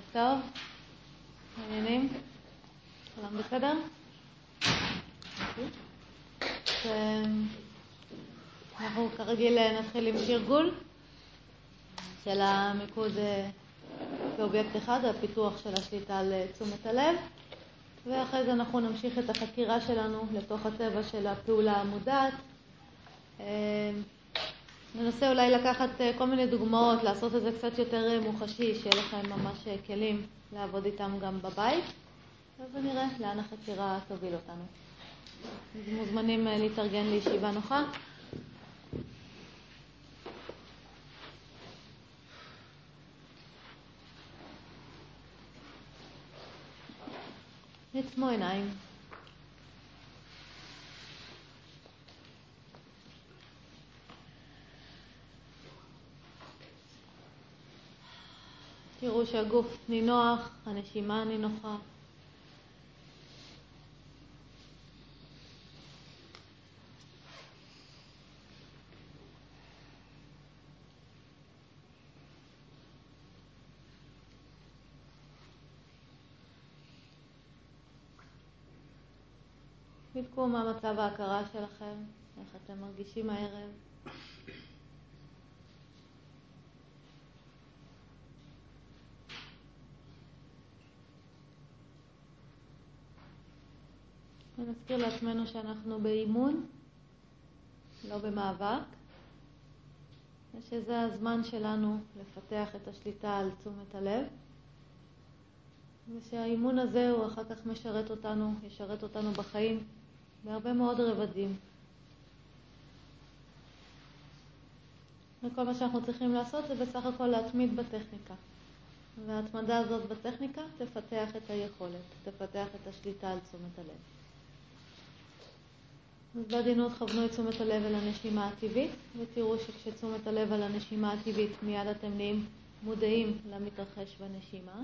ערב טוב, מעניינים? כולם בסדר? אנחנו כרגיל נתחיל עם שיר גול של המיקוד באובייקט אחד, הפיתוח של השליטה על תשומת הלב, ואחרי זה אנחנו נמשיך את החקירה שלנו לתוך הטבע של הפעולה המודעת. ננסה אולי לקחת כל מיני דוגמאות, לעשות את זה קצת יותר מוחשי, שיהיה לכם ממש כלים לעבוד איתם גם בבית, ונראה לאן החקירה תוביל אותנו. אז מוזמנים להתארגן לישיבה נוחה. נעצמו עיניים. תראו שהגוף נינוח, הנשימה נינוחה. תבדקו מה מצב ההכרה שלכם, איך אתם מרגישים הערב. ונזכיר לעצמנו שאנחנו באימון, לא במאבק, ושזה הזמן שלנו לפתח את השליטה על תשומת הלב, ושהאימון הזה הוא אחר כך משרת אותנו, ישרת אותנו בחיים בהרבה מאוד רבדים. וכל מה שאנחנו צריכים לעשות זה בסך הכל להתמיד בטכניקה. וההתמדה הזאת בטכניקה תפתח את היכולת, תפתח את השליטה על תשומת הלב. אז בעדינות כוונו את תשומת הלב אל הנשימה הטבעית, ותראו שכשתשומת הלב על הנשימה הטבעית מיד אתם נהיים מודעים למתרחש בנשימה.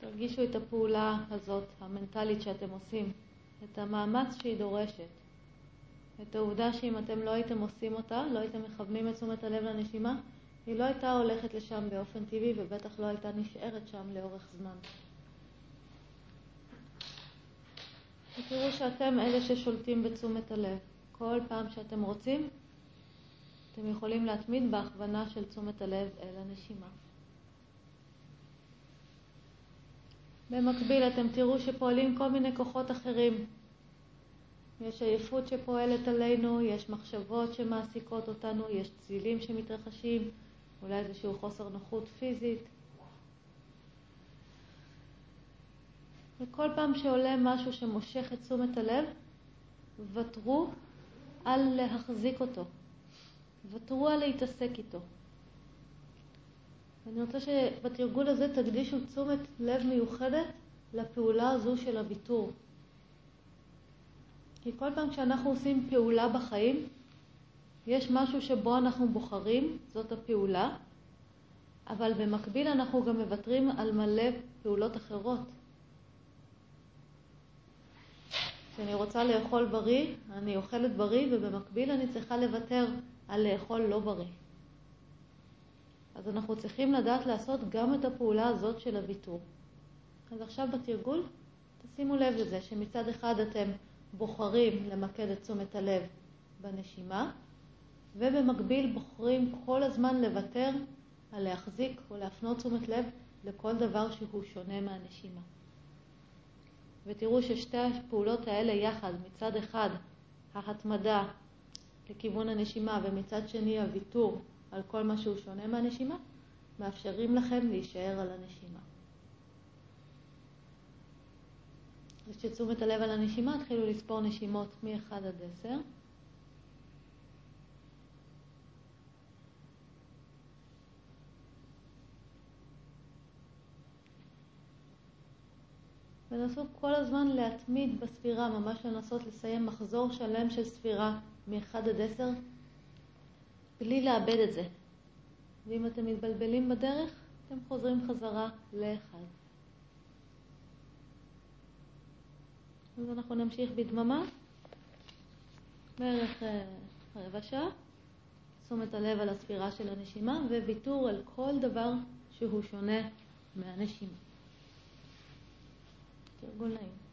תרגישו את הפעולה הזאת, המנטלית שאתם עושים, את המאמץ שהיא דורשת, את העובדה שאם אתם לא הייתם עושים אותה, לא הייתם מכוונים את תשומת הלב לנשימה, היא לא הייתה הולכת לשם באופן טבעי ובטח לא הייתה נשארת שם לאורך זמן. ותראו שאתם אלה ששולטים בתשומת הלב. כל פעם שאתם רוצים, אתם יכולים להתמיד בהכוונה של תשומת הלב אל הנשימה. במקביל אתם תראו שפועלים כל מיני כוחות אחרים. יש עייפות שפועלת עלינו, יש מחשבות שמעסיקות אותנו, יש צלילים שמתרחשים, אולי איזשהו חוסר נוחות פיזית. וכל פעם שעולה משהו שמושך את תשומת הלב, ותרו על להחזיק אותו. ותרו על להתעסק איתו. ואני רוצה שבתרגול הזה תקדישו תשומת לב מיוחדת לפעולה הזו של הוויתור. כי כל פעם כשאנחנו עושים פעולה בחיים, יש משהו שבו אנחנו בוחרים, זאת הפעולה, אבל במקביל אנחנו גם מוותרים על מלא פעולות אחרות. כשאני רוצה לאכול בריא, אני אוכלת בריא, ובמקביל אני צריכה לוותר על לאכול לא בריא. אז אנחנו צריכים לדעת לעשות גם את הפעולה הזאת של הוויתור. אז עכשיו בתרגול, תשימו לב לזה שמצד אחד אתם בוחרים למקד את תשומת הלב בנשימה, ובמקביל בוחרים כל הזמן לוותר על להחזיק או להפנות תשומת לב לכל דבר שהוא שונה מהנשימה. ותראו ששתי הפעולות האלה יחד, מצד אחד ההתמדה לכיוון הנשימה ומצד שני הוויתור על כל מה שהוא שונה מהנשימה, מאפשרים לכם להישאר על הנשימה. אז כשתשומת הלב על הנשימה, התחילו לספור נשימות מ-1 עד 10. ונסו כל הזמן להתמיד בספירה, ממש לנסות לסיים מחזור שלם של ספירה מ-1 עד 10, בלי לאבד את זה. ואם אתם מתבלבלים בדרך, אתם חוזרים חזרה ל-1. אז אנחנו נמשיך בדממה, בערך רבע שעה, תשומת הלב על הספירה של הנשימה וויתור על כל דבר שהוא שונה מהנשימה. תרגול נעים.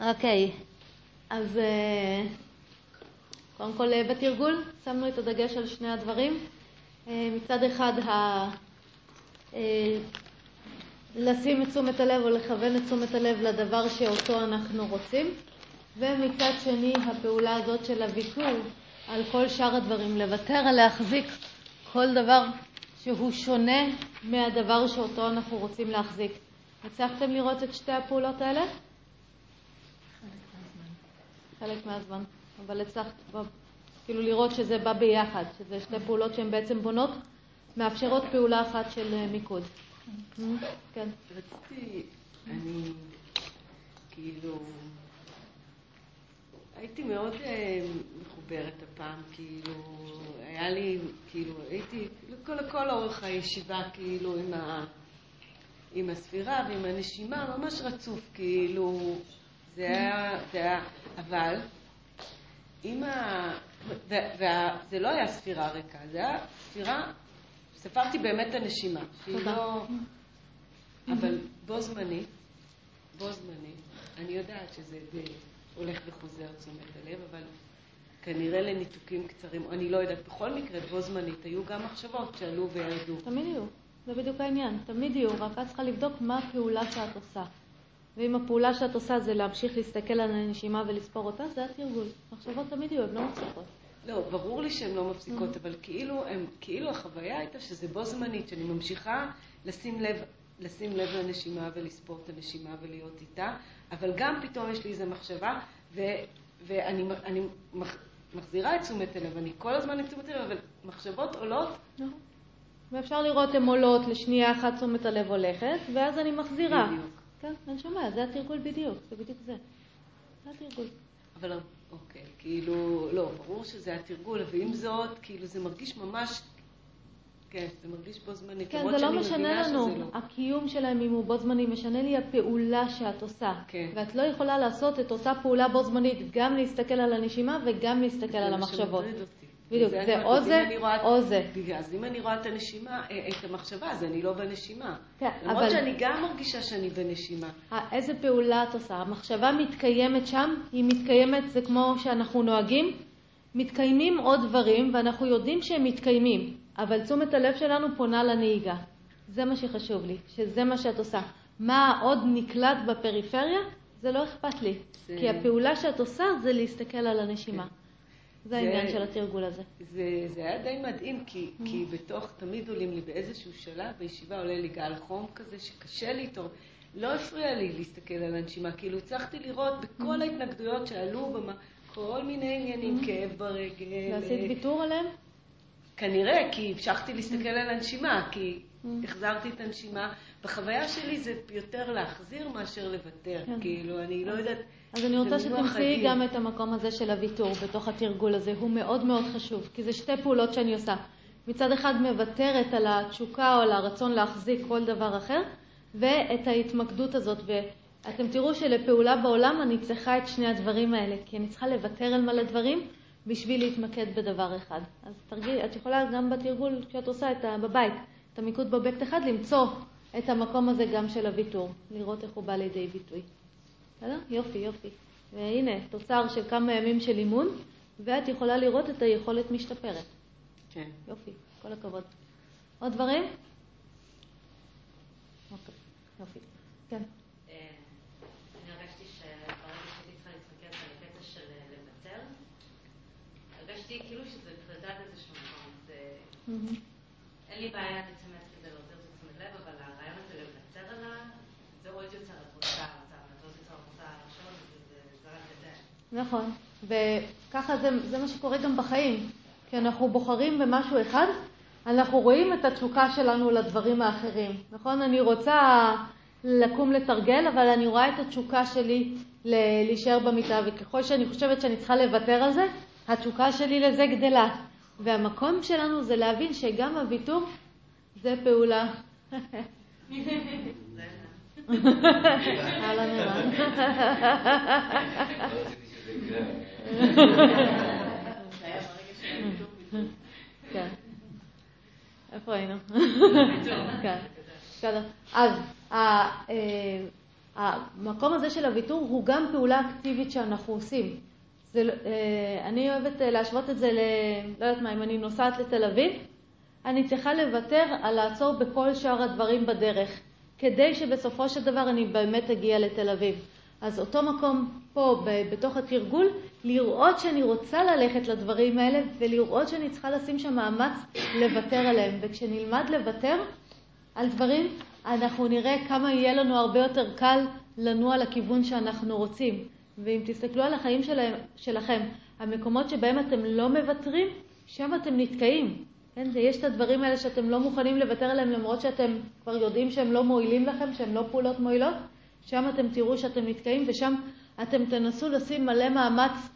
אוקיי, אז אה, קודם כל אה, בתרגול שמנו את הדגש על שני הדברים. אה, מצד אחד, ה... לשים את תשומת הלב או לכוון את תשומת הלב לדבר שאותו אנחנו רוצים, ומצד שני הפעולה הזאת של הוויתור על כל שאר הדברים, לוותר על להחזיק כל דבר שהוא שונה מהדבר שאותו אנחנו רוצים להחזיק. הצלחתם לראות את שתי הפעולות האלה? חלק מהזמן. אבל הצלחת כאילו לראות שזה בא ביחד, שזה שתי פעולות שהן בעצם בונות, מאפשרות פעולה אחת של אה, מיקוד. כן. רציתי, אני כאילו, הייתי מאוד אה, מחוברת הפעם, כאילו, היה לי, כאילו, הייתי לכל, אורך הישיבה, כאילו, עם, ה, עם הספירה ועם הנשימה, ממש רצוף, כאילו, זה היה, זה היה, אבל, עם ה... וזה לא היה ספירה ריקה, זה היה ספירה, ספרתי באמת את הנשימה, שהיא לא... אבל בו זמנית, בו זמנית, אני יודעת שזה הולך וחוזר תשומת הלב, אבל כנראה לניתוקים קצרים, אני לא יודעת, בכל מקרה, בו זמנית, היו גם מחשבות שעלו וירדו. תמיד יהיו, זה בדיוק העניין, תמיד יהיו, רק את צריכה לבדוק מה הפעולה שאת עושה. ואם הפעולה שאת עושה זה להמשיך להסתכל על הנשימה ולספור אותה, זה התרגול. מחשבות תמיד יהיו, הן לא מפסיקות. לא, ברור לי שהן לא מפסיקות, אבל כאילו, הם, כאילו החוויה הייתה שזה בו זמנית, שאני ממשיכה לשים לב, לשים לב לנשימה ולספור את הנשימה ולהיות איתה, אבל גם פתאום יש לי איזו מחשבה, ו, ואני אני מחזירה את תשומת הלב, אני כל הזמן עם תשומת הלב, אבל מחשבות עולות. נכון. ואפשר לראות הן עולות, לשנייה אחת תשומת הלב הולכת, ואז אני מחזירה. בדיוק. כן, אני שומע, זה התרגול בדיוק, זה בדיוק זה. זה התרגול. אבל אוקיי, כאילו, לא, ברור שזה התרגול, ועם זאת, כאילו, זה מרגיש ממש, כן, זה מרגיש בו זמני, כן, זה לא משנה לנו, לא. הקיום שלהם אם הוא בו זמני, משנה לי הפעולה שאת עושה. כן. ואת לא יכולה לעשות את אותה פעולה בו זמנית, גם להסתכל על הנשימה וגם להסתכל על המחשבות. זה מה שמטריד אותי. בדיוק, זה או זה או זה. אז אם אני רואה את הנשימה, אה, את המחשבה, אז אני לא בנשימה. כן, למרות אבל... שאני גם מרגישה שאני בנשימה. איזה פעולה את עושה? המחשבה מתקיימת שם, היא מתקיימת, זה כמו שאנחנו נוהגים, מתקיימים עוד דברים, ואנחנו יודעים שהם מתקיימים, אבל תשומת הלב שלנו פונה לנהיגה. זה מה שחשוב לי, שזה מה שאת עושה. מה עוד נקלט בפריפריה? זה לא אכפת לי. זה... כי הפעולה שאת עושה זה להסתכל על הנשימה. כן. זה העניין של התרגול הזה. זה, זה היה די מדהים, כי, mm. כי בתוך, תמיד עולים לי באיזשהו שלב, בישיבה עולה לי גל חום כזה, שקשה לי איתו. לא הפריע לי להסתכל על הנשימה, כאילו הצלחתי לראות בכל mm. ההתנגדויות שעלו, במה, כל מיני עניינים, mm. כאב ברגל. ועשית ויתור עליהם? כנראה, כי המשכתי להסתכל על הנשימה, כי החזרתי את הנשימה. בחוויה שלי זה יותר להחזיר מאשר לוותר, כן. כאילו, אני לא יודעת... אז אני רוצה שתמצאי גם את המקום הזה של הוויתור בתוך התרגול הזה, הוא מאוד מאוד חשוב, כי זה שתי פעולות שאני עושה. מצד אחד מוותרת על התשוקה או על הרצון להחזיק כל דבר אחר, ואת ההתמקדות הזאת. ואתם תראו שלפעולה בעולם אני צריכה את שני הדברים האלה, כי אני צריכה לוותר על מלא דברים בשביל להתמקד בדבר אחד. אז תרגיל, את יכולה גם בתרגול שאת עושה את ה, בבית, את המיקוד בבית אחד, למצוא את המקום הזה גם של הוויתור, לראות איך הוא בא לידי ביטוי. בסדר? יופי, יופי. והנה, תוצר של כמה ימים של אימון, ואת יכולה לראות את היכולת משתפרת. כן. יופי, כל הכבוד. עוד דברים? אוקיי, יופי. כן. אה, אה, הרגשתי כאילו שזה פרידה באיזשהו מקום. אין לי בעיה להצטמץ כדי להותיר את תשומת לב, אבל הרעיון הזה לוותר עליו, זה עוד יותר את רוצה. נכון, וככה זה, זה מה שקורה גם בחיים. כשאנחנו בוחרים במשהו אחד, אנחנו רואים את התשוקה שלנו לדברים האחרים. נכון? אני רוצה לקום לתרגל, אבל אני רואה את התשוקה שלי להישאר במיטה, וככל שאני חושבת שאני צריכה לוותר על זה, התשוקה שלי לזה גדלה. והמקום שלנו זה להבין שגם הוויתור זה פעולה. אהלן ערן. איפה היינו? אז המקום הזה של הוויתור הוא גם פעולה אקטיבית שאנחנו עושים. לא- אה, אני אוהבת אה, להשוות את זה ל... לא יודעת מה, אם אני נוסעת לתל אביב, אני צריכה לוותר על לעצור בכל שאר הדברים בדרך, כדי שבסופו של דבר אני באמת אגיע לתל אביב. אז אותו מקום פה, בתוך התרגול, לראות שאני רוצה ללכת לדברים האלה, ולראות שאני צריכה לשים שם מאמץ לוותר עליהם. וכשנלמד לוותר על דברים, אנחנו נראה כמה יהיה לנו הרבה יותר קל לנוע לכיוון שאנחנו רוצים. ואם תסתכלו על החיים שלהם, שלכם, המקומות שבהם אתם לא מוותרים, שם אתם נתקעים. כן? ויש את הדברים האלה שאתם לא מוכנים לוותר עליהם למרות שאתם כבר יודעים שהם לא מועילים לכם, שהם לא פעולות מועילות, שם אתם תראו שאתם נתקעים ושם אתם תנסו לשים מלא מאמץ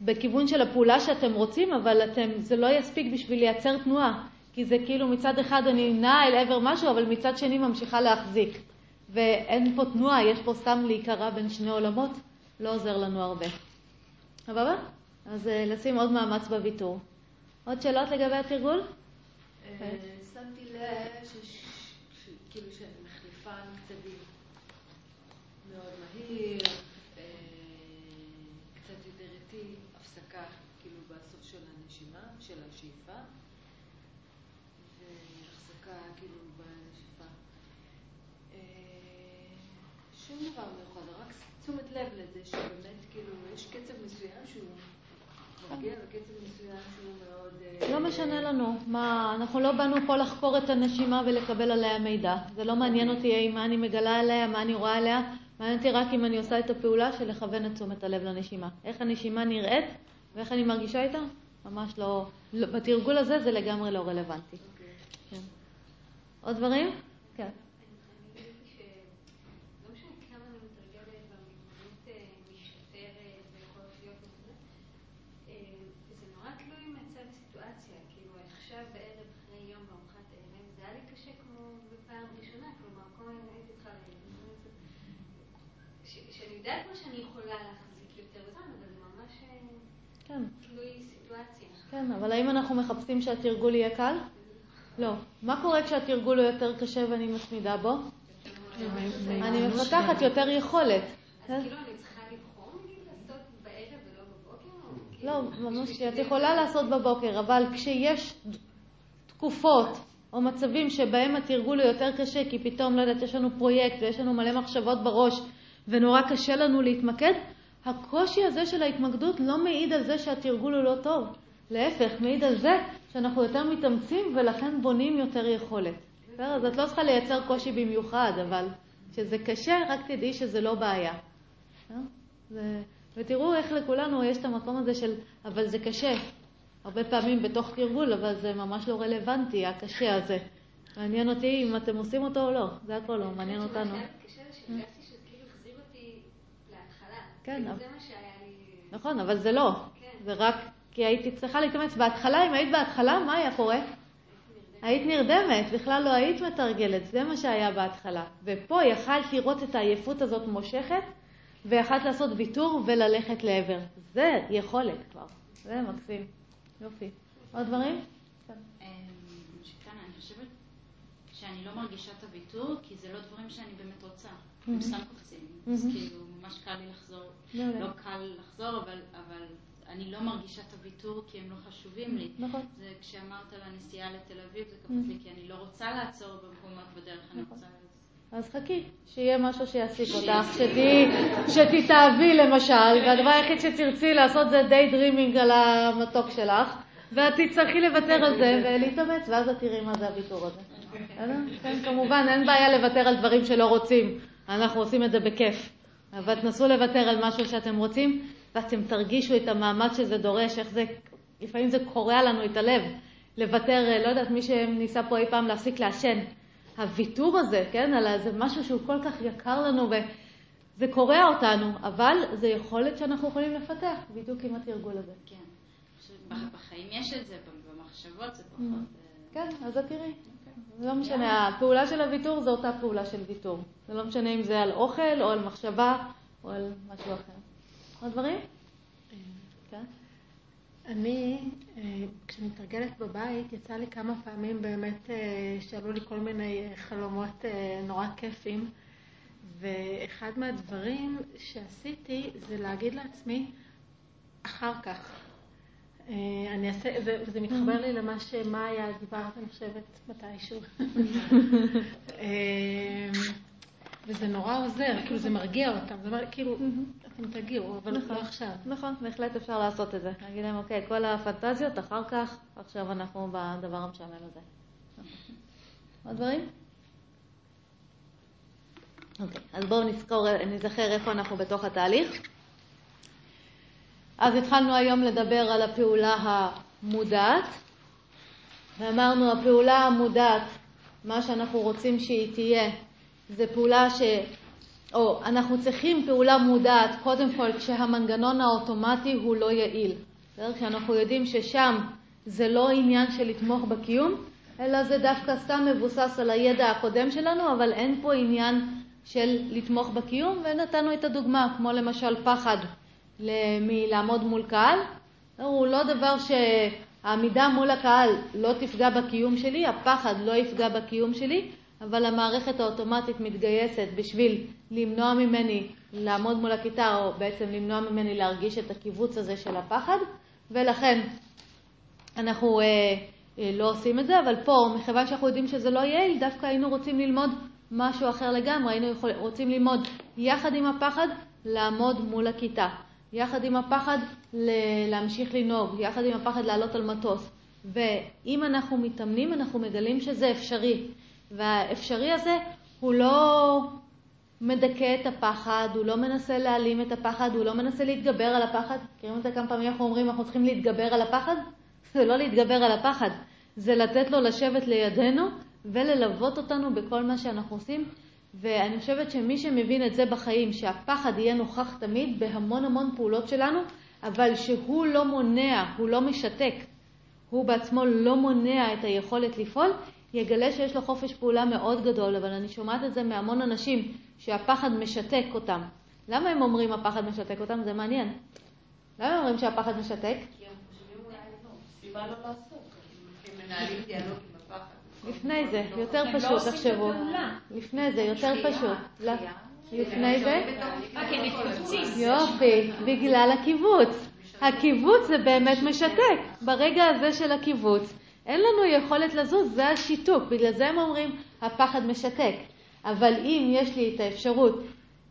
בכיוון של הפעולה שאתם רוצים, אבל אתם, זה לא יספיק בשביל לייצר תנועה, כי זה כאילו מצד אחד אני נעה אל עבר משהו, אבל מצד שני ממשיכה להחזיק. ואין פה תנועה, יש פה סתם להיקרע בין שני עולמות, לא עוזר לנו הרבה. סבבה? אז אה, לשים עוד מאמץ בוויתור. עוד שאלות לגבי התרגול? אה, שמתי לב שכאילו מהיר, אה, קצת יותר איטי, הפסקה כאילו בסוף של הנשימה, של השאיפה, והחזקה כאילו בנשיפה. אה, שום דבר מיוחד, רק תשומת לב לזה שבאמת כאילו יש קצב מסוים שהוא מאוד... לא משנה לנו. מה, אנחנו לא באנו פה לחקור את הנשימה ולקבל עליה מידע. זה לא מעניין אותי מה אני מגלה עליה, מה אני רואה עליה. מעניין אותי רק אם אני עושה את הפעולה של לכוון את תשומת הלב לנשימה. איך הנשימה נראית ואיך אני מרגישה איתה, ממש לא... לא בתרגול הזה זה לגמרי לא רלוונטי. כן. עוד דברים? כן. יודעת מה שאני יכולה להחזיק יותר זמן, אבל זה ממש אה, כן. תלוי סיטואציה. כן, אבל האם אנחנו מחפשים שהתרגול יהיה קל? לא. מה קורה כשהתרגול הוא יותר קשה ואני מצמידה בו? אני מפתחת יותר יכולת. אז כאילו אני צריכה לבחור לעשות בערב ולא בבוקר? לא, כאילו ממש, את יכולה לעשות בבוקר, אבל כשיש תקופות או מצבים שבהם התרגול הוא יותר קשה, כי פתאום, לא יודעת, יש לנו פרויקט ויש לנו מלא מחשבות בראש, ונורא קשה לנו להתמקד, הקושי הזה של ההתמקדות לא מעיד על זה שהתרגול הוא לא טוב. להפך, מעיד על זה שאנחנו יותר מתאמצים ולכן בונים יותר יכולת. אז את לא צריכה לייצר קושי במיוחד, אבל כשזה קשה, רק תדעי שזה לא בעיה. זה... ותראו איך לכולנו יש את המקום הזה של, אבל זה קשה. הרבה פעמים בתוך תרגול, אבל זה ממש לא רלוונטי, הקשה הזה. מעניין אותי אם אתם עושים אותו או לא, זה הכל לא, מעניין אותנו. קשה כן. זה מה שהיה לי... נכון, אבל זה לא. כן. זה רק כי הייתי צריכה להתאמץ. בהתחלה, אם היית בהתחלה, מה היה קורה? היית נרדמת, בכלל לא היית מתרגלת, זה מה שהיה בהתחלה. ופה יכלת לראות את העייפות הזאת מושכת, ויכלת לעשות ויתור וללכת לעבר. זה יכולת כבר. זה מקסים. יופי. עוד דברים? אמ, שאני לא מרגישה את הוויתור, כי זה לא דברים שאני באמת רוצה. הם סתם קופצים. אז כאילו, ממש קל לי לחזור. לא, לא. לא קל לחזור, אבל אני לא מרגישה את הוויתור כי הם לא חשובים לי. נכון. זה כשאמרת על הנסיעה לתל אביב, זה קפץ לי, כי אני לא רוצה לעצור במקומות בדרך, אני נכון. רוצה... אז חכי, שיהיה משהו שיעסיק אותך, שתתאהבי למשל, והדבר היחיד שתרצי לעשות זה די דרימינג על המתוק שלך, ואת תצטרכי לוותר על זה ולהתאמץ, ואז את תראי מה זה הוויתור הזה. כן, כמובן, אין בעיה לוותר על דברים שלא רוצים. אנחנו עושים את זה בכיף. אבל תנסו לוותר על משהו שאתם רוצים, ואתם תרגישו את המאמץ שזה דורש, איך זה, לפעמים זה קורע לנו את הלב. לוותר, לא יודעת, מי שניסה פה אי פעם להפסיק לעשן. הוויתור הזה, כן, על זה משהו שהוא כל כך יקר לנו וזה קורע אותנו, אבל זה יכולת שאנחנו יכולים לפתח, בדיוק עם התרגול הזה. כן. בחיים יש את זה, במחשבות זה פחות... Mm. כן, אז את תראי. זה לא משנה, הפעולה של הוויתור זה אותה פעולה של ויתור. זה לא משנה אם זה על אוכל או על מחשבה או על משהו אחר. עוד דברים? כן. אני, אה, כשאני מתרגלת בבית, יצא לי כמה פעמים באמת אה, שעלו לי כל מיני חלומות אה, נורא כיפים, ואחד מהדברים שעשיתי זה להגיד לעצמי, אחר כך. אני אעשה, וזה מתחבר לי למה שמאיה דיברת, אני חושבת, מתישהו. וזה נורא עוזר, כאילו זה מרגיע אותם, זה אומר, כאילו, אתם תגיעו, אבל לא עכשיו. נכון, בהחלט אפשר לעשות את זה. להגיד להם, אוקיי, כל הפנטזיות, אחר כך, עכשיו אנחנו בדבר המשעמם הזה. עוד דברים? אוקיי, אז בואו נזכור, נזכר איפה אנחנו בתוך התהליך. אז התחלנו היום לדבר על הפעולה המודעת, ואמרנו, הפעולה המודעת, מה שאנחנו רוצים שהיא תהיה, זה פעולה ש... או אנחנו צריכים פעולה מודעת, קודם כל כשהמנגנון האוטומטי הוא לא יעיל. כשאנחנו יודעים ששם זה לא עניין של לתמוך בקיום, אלא זה דווקא סתם מבוסס על הידע הקודם שלנו, אבל אין פה עניין של לתמוך בקיום, ונתנו את הדוגמה, כמו למשל פחד מלעמוד מול קהל. הוא לא דבר שהעמידה מול הקהל לא תפגע בקיום שלי, הפחד לא יפגע בקיום שלי, אבל המערכת האוטומטית מתגייסת בשביל למנוע ממני לעמוד מול הכיתה, או בעצם למנוע ממני להרגיש את הקיבוץ הזה של הפחד, ולכן אנחנו אה, אה, לא עושים את זה, אבל פה, מכיוון שאנחנו יודעים שזה לא יעיל, דווקא היינו רוצים ללמוד משהו אחר לגמרי, היינו יכול, רוצים ללמוד יחד עם הפחד לעמוד מול הכיתה, יחד עם הפחד להמשיך לנהוג, יחד עם הפחד לעלות על מטוס. ואם אנחנו מתאמנים, אנחנו מגלים שזה אפשרי. והאפשרי הזה הוא לא מדכא את הפחד, הוא לא מנסה להעלים את הפחד, הוא לא מנסה להתגבר על הפחד. מכירים את זה כמה פעמים אנחנו אומרים, אנחנו צריכים להתגבר על הפחד? זה לא להתגבר על הפחד, זה לתת לו לשבת לידינו וללוות אותנו בכל מה שאנחנו עושים. ואני חושבת שמי שמבין את זה בחיים, שהפחד יהיה נוכח תמיד בהמון המון פעולות שלנו, אבל שהוא לא מונע, הוא לא משתק, הוא בעצמו לא מונע את היכולת לפעול, יגלה שיש לו חופש פעולה מאוד גדול, אבל אני שומעת את זה מהמון אנשים, שהפחד משתק אותם. למה הם אומרים הפחד משתק אותם? זה מעניין. למה הם אומרים שהפחד משתק? כי הם חושבים אולי לא, סיבה לא לעשות. הם מנהלים דיאלוג עם הפחד. לפני זה, יותר פשוט, תחשבו. לפני זה, יותר פשוט. לפני זה? יופי, בגלל הקיבוץ. הקיבוץ זה באמת משתק. ברגע הזה של הקיבוץ, אין לנו יכולת לזוז, זה השיתוק. בגלל זה הם אומרים, הפחד משתק. אבל אם יש לי את האפשרות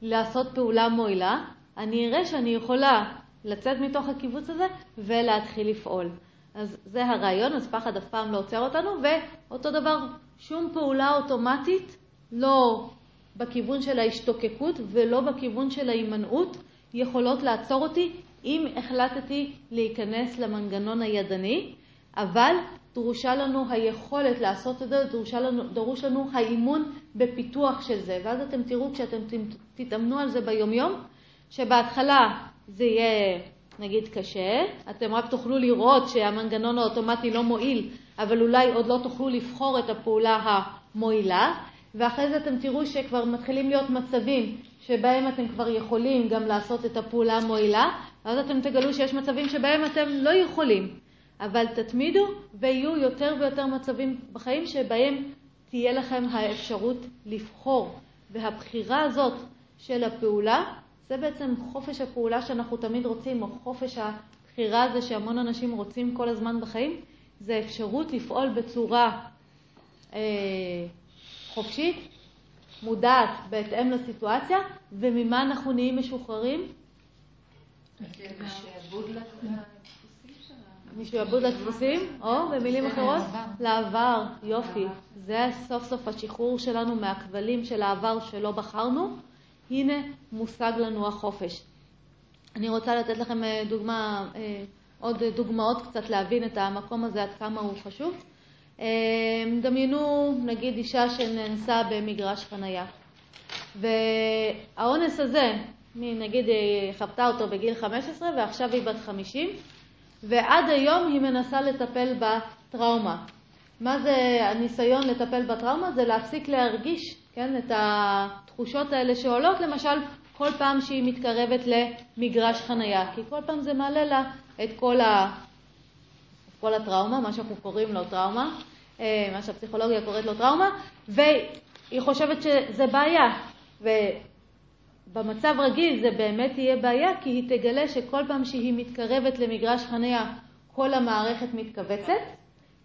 לעשות פעולה מועילה, אני אראה שאני יכולה לצאת מתוך הקיבוץ הזה ולהתחיל לפעול. אז זה הרעיון, אז פחד אף פעם לא עוצר אותנו, ואותו דבר, שום פעולה אוטומטית, לא בכיוון של ההשתוקקות ולא בכיוון של ההימנעות, יכולות לעצור אותי אם החלטתי להיכנס למנגנון הידני, אבל דרושה לנו היכולת לעשות את זה, דרושה לנו, דרוש לנו האימון בפיתוח של זה. ואז אתם תראו כשאתם תתאמנו על זה ביומיום, שבהתחלה זה יהיה נגיד קשה, אתם רק תוכלו לראות שהמנגנון האוטומטי לא מועיל, אבל אולי עוד לא תוכלו לבחור את הפעולה המועילה, ואחרי זה אתם תראו שכבר מתחילים להיות מצבים שבהם אתם כבר יכולים גם לעשות את הפעולה המועילה, ואז אתם תגלו שיש מצבים שבהם אתם לא יכולים. אבל תתמידו ויהיו יותר ויותר מצבים בחיים שבהם תהיה לכם האפשרות לבחור. והבחירה הזאת של הפעולה, זה בעצם חופש הפעולה שאנחנו תמיד רוצים, או חופש הבחירה הזה שהמון אנשים רוצים כל הזמן בחיים, זה אפשרות לפעול בצורה אה, חופשית, מודעת, בהתאם לסיטואציה, וממה אנחנו נהיים משוחררים? משעבוד לדפוסים, או במילים אחרות, לעבר, יופי. זה סוף סוף השחרור שלנו מהכבלים של העבר שלא בחרנו. הנה מושג לנו החופש. אני רוצה לתת לכם אה, דוגמה, אה, עוד דוגמאות קצת להבין את המקום הזה עד כמה הוא חשוב. אה, דמיינו נגיד אישה שנאנסה במגרש חנייה. והאונס הזה, נגיד היא חוותה אותו בגיל 15 ועכשיו היא בת 50, ועד היום היא מנסה לטפל בטראומה. מה זה הניסיון לטפל בטראומה? זה להפסיק להרגיש, כן, את התחושות האלה שעולות, למשל, כל פעם שהיא מתקרבת למגרש חנייה, כי כל פעם זה מעלה לה את כל, ה... כל הטראומה, מה שאנחנו קוראים לו טראומה, אה, מה שהפסיכולוגיה קוראת לו טראומה, והיא חושבת שזה בעיה. במצב רגיל זה באמת יהיה בעיה, כי היא תגלה שכל פעם שהיא מתקרבת למגרש חניה, כל המערכת מתכווצת,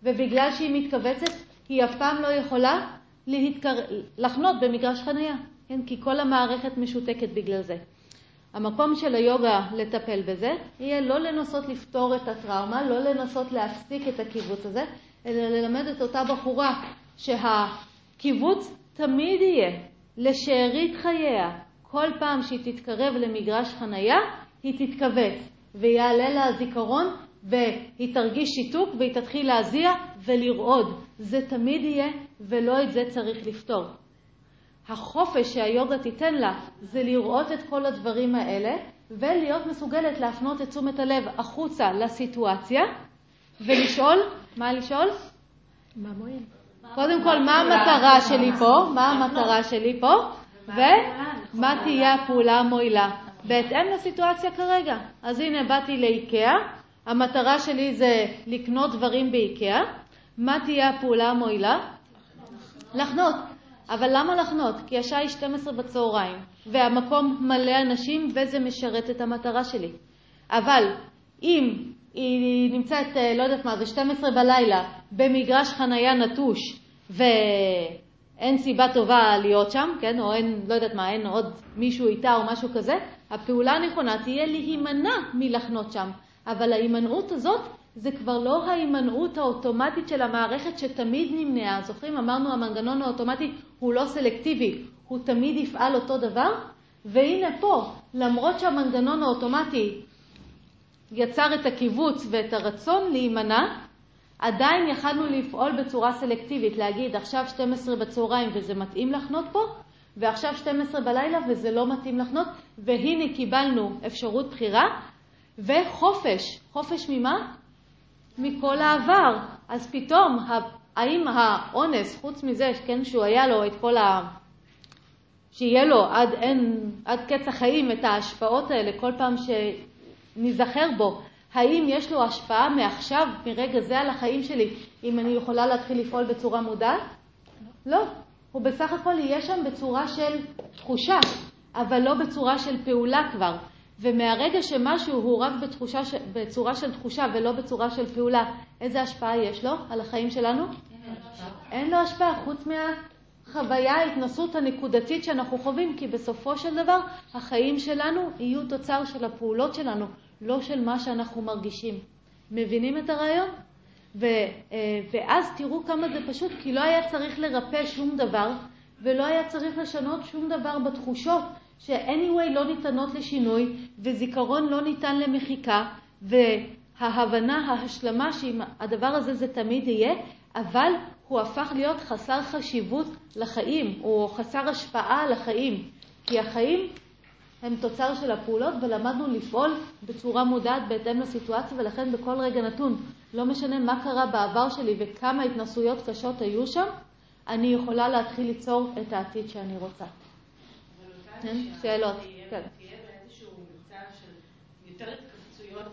ובגלל שהיא מתכווצת, היא אף פעם לא יכולה להתקר... לחנות במגרש חניה, כן? כי כל המערכת משותקת בגלל זה. המקום של היוגה לטפל בזה יהיה לא לנסות לפתור את הטראומה, לא לנסות להפסיק את הקיבוץ הזה, אלא ללמד את אותה בחורה שהקיבוץ תמיד יהיה לשארית חייה. כל פעם שהיא תתקרב למגרש חנייה, היא תתכווץ, ויעלה לה הזיכרון, והיא תרגיש שיתוק, והיא תתחיל להזיע ולרעוד. זה תמיד יהיה, ולא את זה צריך לפתור. החופש שהיוגה תיתן לה זה לראות את כל הדברים האלה ולהיות מסוגלת להפנות את תשומת הלב החוצה לסיטואציה ולשאול, מה לשאול? מה מועיל? קודם כל, מה המטרה שלי פה? מה המטרה שלי פה? ומה תהיה הפעולה המועילה? בהתאם לסיטואציה כרגע. אז הנה, באתי לאיקאה, המטרה שלי זה לקנות דברים באיקאה. מה תהיה הפעולה המועילה? לחנות. אבל למה לחנות? כי השעה היא 12 בצהריים, והמקום מלא אנשים וזה משרת את המטרה שלי. אבל אם היא נמצאת, אה, לא יודעת מה, זה 12 בלילה, במגרש חנייה נטוש, ואין סיבה טובה להיות שם, כן, או אין, לא יודעת מה, אין עוד מישהו איתה או משהו כזה, הפעולה הנכונה תהיה להימנע מלחנות שם. אבל ההימנעות הזאת זה כבר לא ההימנעות האוטומטית של המערכת שתמיד נמנעה. זוכרים? אמרנו המנגנון האוטומטי הוא לא סלקטיבי, הוא תמיד יפעל אותו דבר, והנה פה, למרות שהמנגנון האוטומטי יצר את הקיבוץ ואת הרצון להימנע, עדיין יכלנו לפעול בצורה סלקטיבית, להגיד עכשיו 12 בצהריים וזה מתאים לחנות פה, ועכשיו 12 בלילה וזה לא מתאים לחנות, והנה קיבלנו אפשרות בחירה וחופש. חופש ממה? מכל העבר. אז פתאום, האם האונס, חוץ מזה, כן, שהוא היה לו את כל ה... שיהיה לו עד, אין, עד קץ החיים את ההשפעות האלה כל פעם שניזכר בו, האם יש לו השפעה מעכשיו, מרגע זה על החיים שלי, אם אני יכולה להתחיל לפעול בצורה מודעת? לא. הוא בסך הכל יהיה שם בצורה של תחושה, אבל לא בצורה של פעולה כבר. ומהרגע שמשהו הוא רק בתחושה, בצורה של תחושה ולא בצורה של פעולה, איזה השפעה יש לו על החיים שלנו? אין לו השפעה, חוץ מהחוויה, ההתנסות הנקודתית שאנחנו חווים, כי בסופו של דבר החיים שלנו יהיו תוצר של הפעולות שלנו, לא של מה שאנחנו מרגישים. מבינים את הרעיון? ו, אה, ואז תראו כמה זה פשוט, כי לא היה צריך לרפא שום דבר, ולא היה צריך לשנות שום דבר בתחושות ש-anyway לא ניתנות לשינוי, וזיכרון לא ניתן למחיקה, וההבנה, ההשלמה שעם הדבר הזה זה תמיד יהיה, אבל הוא הפך להיות חסר חשיבות לחיים, או חסר השפעה על החיים. כי החיים הם תוצר של הפעולות, ולמדנו לפעול בצורה מודעת בהתאם לסיטואציה, ולכן בכל רגע נתון, לא משנה מה קרה בעבר שלי וכמה התנסויות קשות היו שם, אני יכולה להתחיל ליצור את העתיד שאני רוצה. כן? שאלות. כן. תהיה באיזשהו מצב של יותר התכווצויות,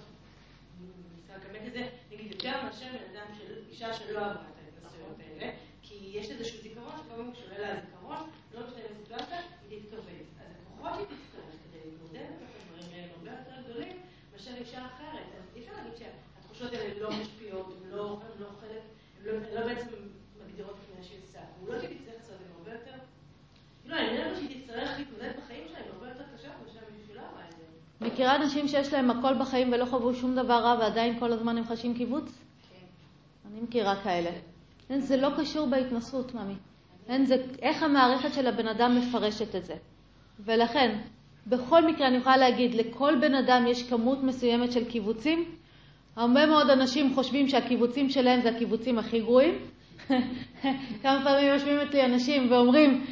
נגיד יותר מאשר בן אדם של אישה שלא עברה את ההתנסויות האלה, כי יש איזשהו זיכרון שפעמים כשעולה לה הזיכרון, לא משנה בסיטואציה, היא תתכווץ. אז הכוחות שהיא תצטרך כדי להתמודד עם הדברים האלה הרבה יותר גדולים מאשר אישה אחרת. אז אי אפשר להגיד שהתחושות האלה לא משפיעות, הן לא חלק, הן לא בעצם מגדירות את מה שהיא עושה. הפעולות שהיא תצטרך לעשות הן הרבה יותר לא, מכירה אנשים שיש להם הכל בחיים ולא חוו שום דבר רע ועדיין כל הזמן הם חשים קיבוץ? כן. אני מכירה כאלה. זה לא קשור בהתנסות, ממי. אין, זה איך המערכת של הבן אדם מפרשת את זה. ולכן, בכל מקרה אני יכולה להגיד, לכל בן אדם יש כמות מסוימת של קיבוצים. הרבה מאוד אנשים חושבים שהקיבוצים שלהם זה הקיבוצים הכי גרועים. כמה פעמים יושבים אצלי אנשים ואומרים,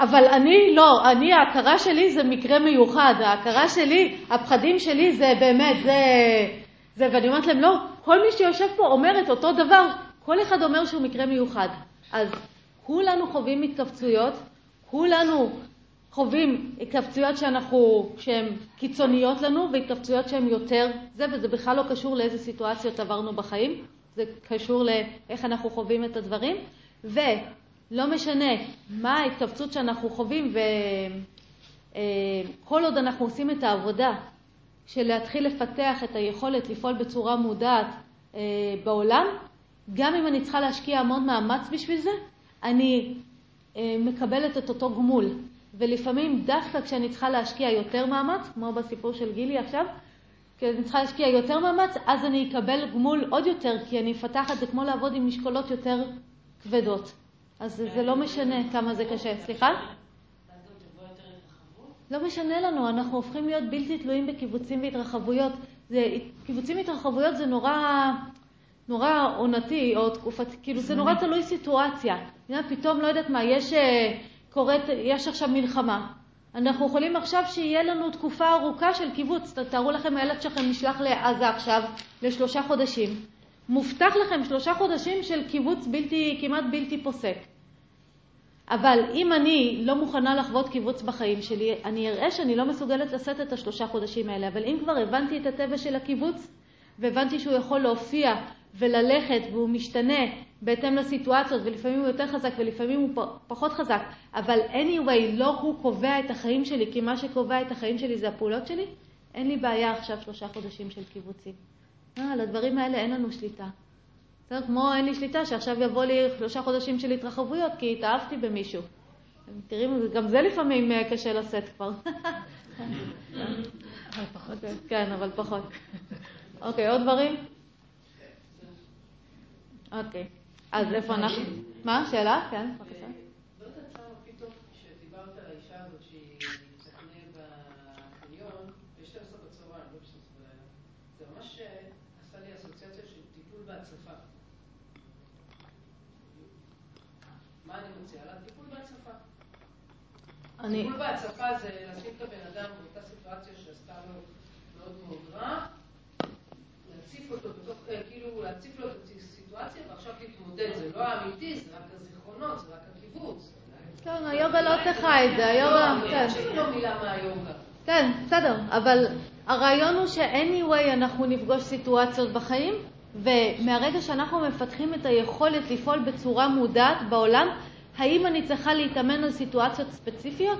אבל אני לא, אני, ההכרה שלי זה מקרה מיוחד, ההכרה שלי, הפחדים שלי זה באמת, זה, זה, ואני אומרת להם, לא, כל מי שיושב פה אומר את אותו דבר, כל אחד אומר שהוא מקרה מיוחד. אז כולנו חווים התכווצויות, כולנו חווים התכווצויות שאנחנו, שהן קיצוניות לנו, והתכווצויות שהן יותר זה, וזה בכלל לא קשור לאיזה סיטואציות עברנו בחיים, זה קשור לאיך אנחנו חווים את הדברים. ו... לא משנה מה ההתכווצות שאנחנו חווים, אה, כל עוד אנחנו עושים את העבודה של להתחיל לפתח את היכולת לפעול בצורה מודעת אה, בעולם, גם אם אני צריכה להשקיע המון מאמץ בשביל זה, אני מקבלת את אותו גמול. ולפעמים דווקא כשאני צריכה להשקיע יותר מאמץ, כמו בסיפור של גילי עכשיו, כי אני צריכה להשקיע יותר מאמץ, אז אני אקבל גמול עוד יותר, כי אני אפתח את זה כמו לעבוד עם משקולות יותר כבדות. אז זה לא משנה כמה זה קשה. סליחה? לא משנה לנו, אנחנו הופכים להיות בלתי תלויים בקיבוצים והתרחבויות. זה, קיבוצים והתרחבויות זה נורא, נורא עונתי, או תקופת, כאילו זה נורא תלוי סיטואציה. פתאום, לא יודעת מה, יש, קוראת, יש עכשיו מלחמה. אנחנו יכולים עכשיו שיהיה לנו תקופה ארוכה של קיבוץ. תארו לכם, הילד שלכם נשלח לעזה עכשיו לשלושה חודשים. מובטח לכם שלושה חודשים של קיבוץ בלתי, כמעט בלתי פוסק. אבל אם אני לא מוכנה לחוות קיבוץ בחיים שלי, אני אראה שאני לא מסוגלת לשאת את השלושה חודשים האלה. אבל אם כבר הבנתי את הטבע של הקיבוץ, והבנתי שהוא יכול להופיע וללכת והוא משתנה בהתאם לסיטואציות, ולפעמים הוא יותר חזק ולפעמים הוא פחות חזק, אבל anyway, לא הוא קובע את החיים שלי, כי מה שקובע את החיים שלי זה הפעולות שלי, אין לי בעיה עכשיו שלושה חודשים של קיבוצים. אה, על הדברים האלה אין לנו שליטה. בסדר? כמו אין לי שליטה שעכשיו יבוא לי שלושה חודשים של התרחבויות כי התאהבתי במישהו. תראי, גם זה לפעמים אה, קשה לשאת כבר. אבל פחות. כן, אבל פחות. אוקיי, עוד דברים? אוקיי. אז איפה אנחנו? מה? שאלה? כן, בבקשה. אני... טיפול בהצפה זה לשים את הבן אדם באותה סיטואציה שעשתה לו מאוד מאוד רע, להציף אותו בתוך, אה, כאילו להציף לו את להתמודד. זה לא האמיתי, זה רק הזיכרונות, זה רק הקיבוץ. כן, היוגה לא צריכה את זה, היוגה... כן. לו מילה מהיוגה. כן, בסדר, אבל הרעיון הוא ש-anyway אנחנו נפגוש סיטואציות בחיים, ומהרגע שאנחנו מפתחים את היכולת לפעול בצורה מודעת בעולם, האם אני צריכה להתאמן על סיטואציות ספציפיות?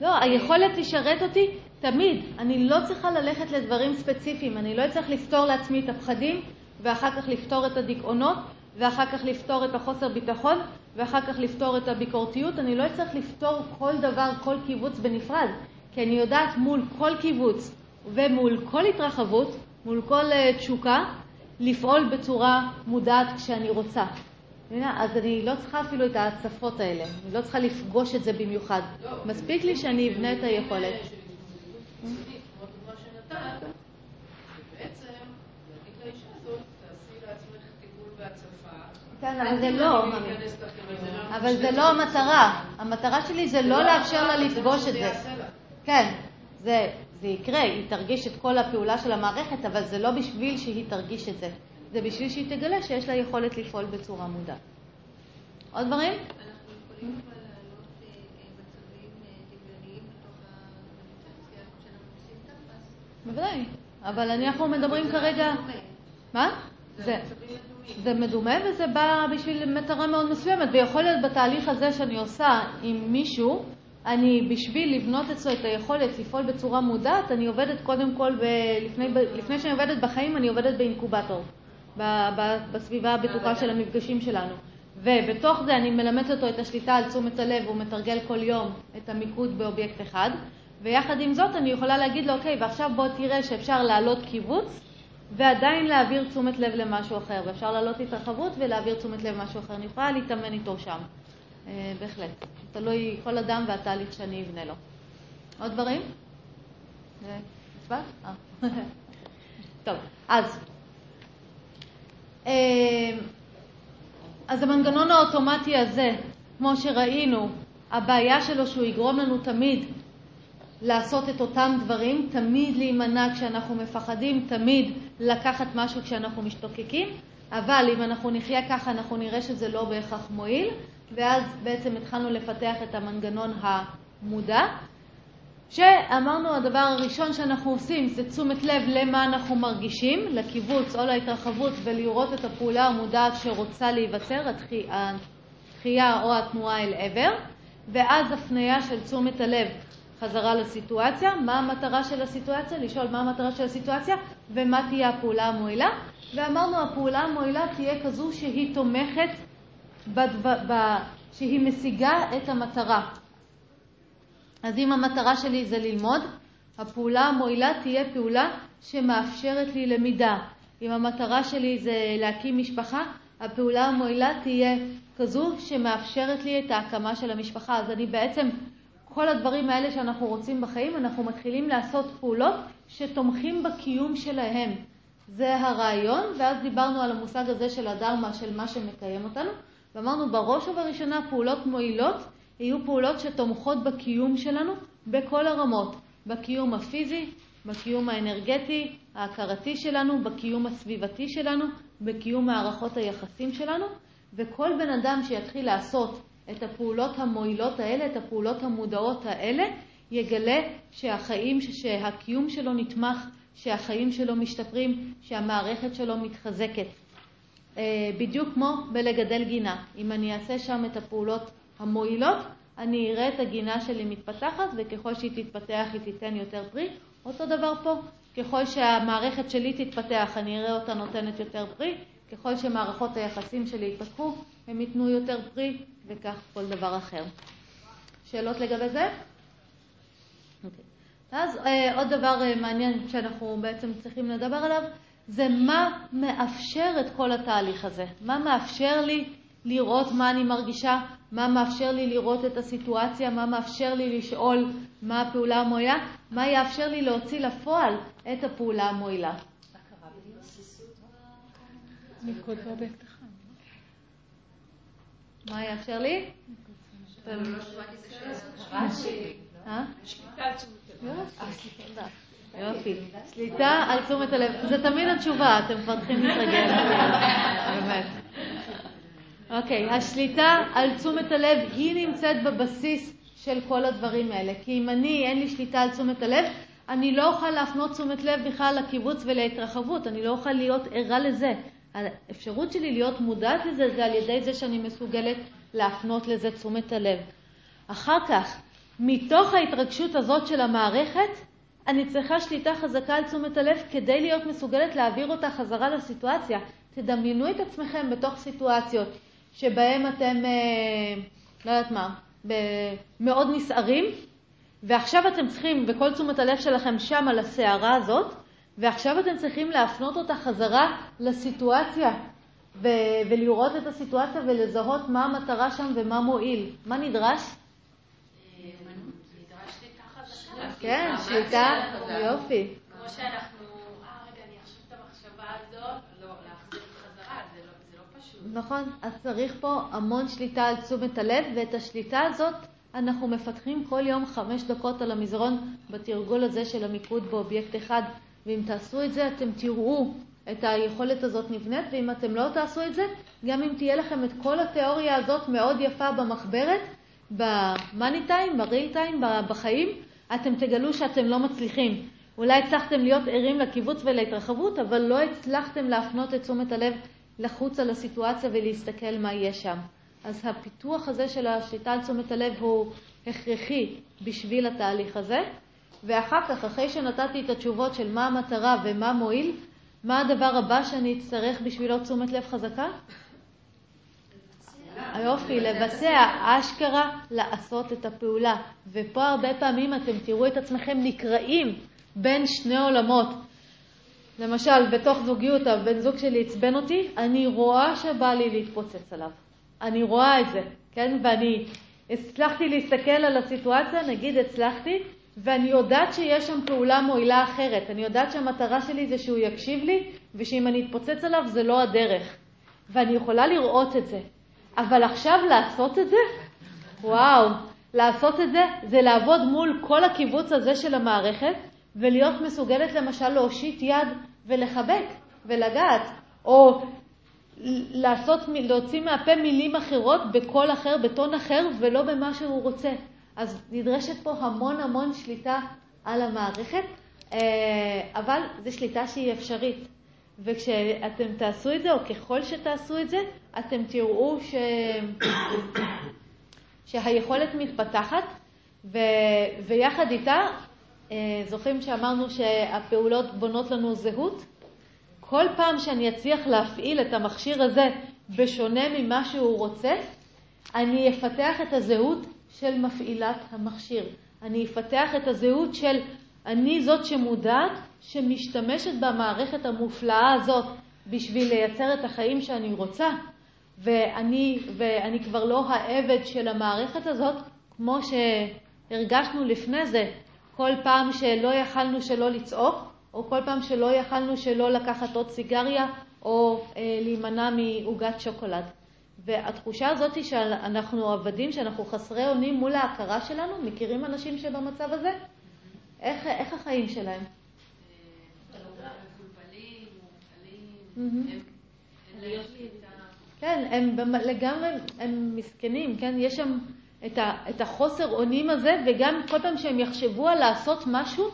לא, היכולת לשרת אותי תמיד. אני לא צריכה ללכת לדברים ספציפיים. אני לא צריך לפתור לעצמי את הפחדים, ואחר כך לפתור את הדיכאונות, ואחר כך לפתור את החוסר ביטחון, ואחר כך לפתור את הביקורתיות. אני לא צריך לפתור כל דבר, כל קיבוץ בנפרד, כי אני יודעת מול כל קיבוץ ומול כל התרחבות, מול כל uh, תשוקה, לפעול בצורה מודעת כשאני רוצה. אז אני לא צריכה אפילו את ההצפות האלה, אני לא צריכה לפגוש את זה במיוחד. מספיק לי שאני אבנה את היכולת. אבל זה לא, אבל זה לא המטרה. המטרה שלי זה לא לאפשר לה לפגוש את זה. כן, זה, יקרה, היא תרגיש את כל הפעולה של המערכת, אבל זה לא בשביל שהיא תרגיש את זה. זה בשביל שהיא תגלה שיש לה יכולת לפעול בצורה מודעת. עוד דברים? עושים תפס. בוודאי, אבל אנחנו מדברים כרגע... מה? זה, זה מדומה וזה בא בשביל מטרה מאוד מסוימת, ויכול להיות בתהליך הזה שאני עושה עם מישהו, אני, בשביל לבנות אצלו את היכולת לפעול בצורה מודעת, אני עובדת קודם כל, ב, לפני, לפני שאני עובדת בחיים, אני עובדת באינקובטור. בסביבה הבטוחה של המפגשים שלנו. ובתוך זה אני מלמדת אותו את השליטה על תשומת הלב, הוא מתרגל כל יום את המיקוד באובייקט אחד, ויחד עם זאת אני יכולה להגיד לו, אוקיי, ועכשיו בוא תראה שאפשר להעלות קיבוץ ועדיין להעביר תשומת לב למשהו אחר, ואפשר להעלות התרחבות ולהעביר תשומת לב למשהו אחר. אני יכולה להתאמן איתו שם, אה, בהחלט. תלוי כל אדם והתהליך שאני אבנה לו. עוד דברים? הצבעת? אה. טוב, אז אה, אז המנגנון האוטומטי הזה, כמו שראינו, הבעיה שלו שהוא יגרום לנו תמיד לעשות את אותם דברים, תמיד להימנע כשאנחנו מפחדים, תמיד לקחת משהו כשאנחנו משתוקקים, אבל אם אנחנו נחיה ככה אנחנו נראה שזה לא בהכרח מועיל, ואז בעצם התחלנו לפתח את המנגנון המודע, שאמרנו הדבר הראשון שאנחנו עושים זה תשומת לב למה אנחנו מרגישים, לקיבוץ או להתרחבות ולראות את הפעולה המודעת שרוצה להיווצר, התחייה או התנועה אל עבר, ואז הפנייה של תשומת הלב חזרה לסיטואציה, מה המטרה של הסיטואציה, לשאול מה המטרה של הסיטואציה ומה תהיה הפעולה המועילה. ואמרנו הפעולה המועילה תהיה כזו שהיא תומכת, בדו... ב... שהיא משיגה את המטרה. אז אם המטרה שלי זה ללמוד, הפעולה המועילה תהיה פעולה שמאפשרת לי למידה. אם המטרה שלי זה להקים משפחה, הפעולה המועילה תהיה כזו שמאפשרת לי את ההקמה של המשפחה. אז אני בעצם, כל הדברים האלה שאנחנו רוצים בחיים, אנחנו מתחילים לעשות פעולות שתומכים בקיום שלהם. זה הרעיון, ואז דיברנו על המושג הזה של הדרמה, של מה שמקיים אותנו, ואמרנו בראש ובראשונה פעולות מועילות יהיו פעולות שתומכות בקיום שלנו בכל הרמות, בקיום הפיזי, בקיום האנרגטי, ההכרתי שלנו, בקיום הסביבתי שלנו, בקיום מערכות היחסים שלנו, וכל בן אדם שיתחיל לעשות את הפעולות המועילות האלה, את הפעולות המודעות האלה, יגלה שהחיים, שהקיום שלו נתמך, שהחיים שלו משתפרים, שהמערכת שלו מתחזקת. אה, בדיוק כמו בלגדל גינה. אם אני אעשה שם את הפעולות המועילות, אני אראה את הגינה שלי מתפתחת, וככל שהיא תתפתח היא תיתן יותר פרי. אותו דבר פה, ככל שהמערכת שלי תתפתח, אני אראה אותה נותנת יותר פרי, ככל שמערכות היחסים שלי יתפתחו, הם ייתנו יותר פרי, וכך כל דבר אחר. שאלות לגבי זה? Okay. אוקיי. אז אה, עוד דבר אה, מעניין שאנחנו בעצם צריכים לדבר עליו, זה מה מאפשר את כל התהליך הזה. מה מאפשר לי לראות מה אני מרגישה, מה מאפשר לי לראות את הסיטואציה, מה מאפשר לי לשאול מה הפעולה המועילה, מה יאפשר לי להוציא לפועל את הפעולה המועילה. מה יאפשר לי? יופי. שליטה על תשומת הלב. זה תמיד התשובה, אתם כבר צריכים להתרגל. באמת. אוקיי, השליטה על תשומת הלב היא נמצאת בבסיס של כל הדברים האלה. כי אם אני, אין לי שליטה על תשומת הלב, אני לא אוכל להפנות תשומת לב בכלל לקיבוץ ולהתרחבות, אני לא אוכל להיות ערה לזה. האפשרות שלי להיות מודעת לזה זה על ידי זה שאני מסוגלת להפנות לזה תשומת הלב. אחר כך, מתוך ההתרגשות הזאת של המערכת, אני צריכה שליטה חזקה על תשומת הלב כדי להיות מסוגלת להעביר אותה חזרה לסיטואציה. תדמיינו את עצמכם בתוך סיטואציות שבהן אתם, אה, לא יודעת מה, מאוד נסערים, ועכשיו אתם צריכים, וכל תשומת הלב שלכם שם על הסערה הזאת, ועכשיו אתם צריכים להפנות אותה חזרה לסיטואציה, ו- ולראות את הסיטואציה ולזהות מה המטרה שם ומה מועיל. מה נדרש? כן, שליטה, יופי. כמו שאנחנו, אה, רגע, אני אחשוב את המחשבה הזאת, לא, להחזיר חזרה, זה לא, לא פשוט. נכון, אז צריך פה המון שליטה על תשומת הלב, ואת השליטה הזאת אנחנו מפתחים כל יום חמש דקות על המזרון בתרגול הזה של המיקוד באובייקט אחד, ואם תעשו את זה אתם תראו את היכולת הזאת נבנית, ואם אתם לא תעשו את זה, גם אם תהיה לכם את כל התיאוריה הזאת מאוד יפה במחברת, במאני טיים, בריל טיים, בחיים, אתם תגלו שאתם לא מצליחים. אולי הצלחתם להיות ערים לקיבוץ ולהתרחבות, אבל לא הצלחתם להפנות את תשומת הלב לחוץ על הסיטואציה ולהסתכל מה יש שם. אז הפיתוח הזה של השליטה על תשומת הלב הוא הכרחי בשביל התהליך הזה. ואחר כך, אחרי שנתתי את התשובות של מה המטרה ומה מועיל, מה הדבר הבא שאני אצטרך בשבילו תשומת לב חזקה? היופי, לבצע, אשכרה לעשות את הפעולה. ופה הרבה פעמים אתם תראו את עצמכם נקרעים בין שני עולמות. למשל, בתוך זוגיות, הבן זוג שלי עצבן אותי, אני רואה שבא לי להתפוצץ עליו. אני רואה את זה, כן? ואני הצלחתי להסתכל על הסיטואציה, נגיד הצלחתי, ואני יודעת שיש שם פעולה מועילה אחרת. אני יודעת שהמטרה שלי זה שהוא יקשיב לי, ושאם אני אתפוצץ עליו זה לא הדרך. ואני יכולה לראות את זה. אבל עכשיו לעשות את זה? וואו, לעשות את זה זה לעבוד מול כל הקיבוץ הזה של המערכת ולהיות מסוגלת למשל להושיט יד ולחבק ולגעת, או לעשות, להוציא מהפה מילים אחרות בקול אחר, בטון אחר, ולא במה שהוא רוצה. אז נדרשת פה המון המון שליטה על המערכת, אה, אבל זו שליטה שהיא אפשרית. וכשאתם תעשו את זה, או ככל שתעשו את זה, אתם תראו ש... שהיכולת מתפתחת, ו, ויחד איתה, אה, זוכרים שאמרנו שהפעולות בונות לנו זהות? כל פעם שאני אצליח להפעיל את המכשיר הזה בשונה ממה שהוא רוצה, אני אפתח את הזהות של מפעילת המכשיר. אני אפתח את הזהות של אני זאת שמודעת, שמשתמשת במערכת המופלאה הזאת בשביל לייצר את החיים שאני רוצה, ואני, ואני כבר לא העבד של המערכת הזאת, כמו שהרגשנו לפני זה, כל פעם שלא יכלנו שלא לצעוק, או כל פעם שלא יכלנו שלא לקחת עוד סיגריה, או אה, להימנע מעוגת שוקולד. והתחושה הזאת היא שאנחנו עבדים, שאנחנו חסרי אונים מול ההכרה שלנו, מכירים אנשים שבמצב הזה? איך, איך החיים שלהם? כן, הם לגמרי, הם מסכנים, כן? יש שם את, ה, את החוסר אונים הזה, וגם כל פעם שהם יחשבו על לעשות משהו,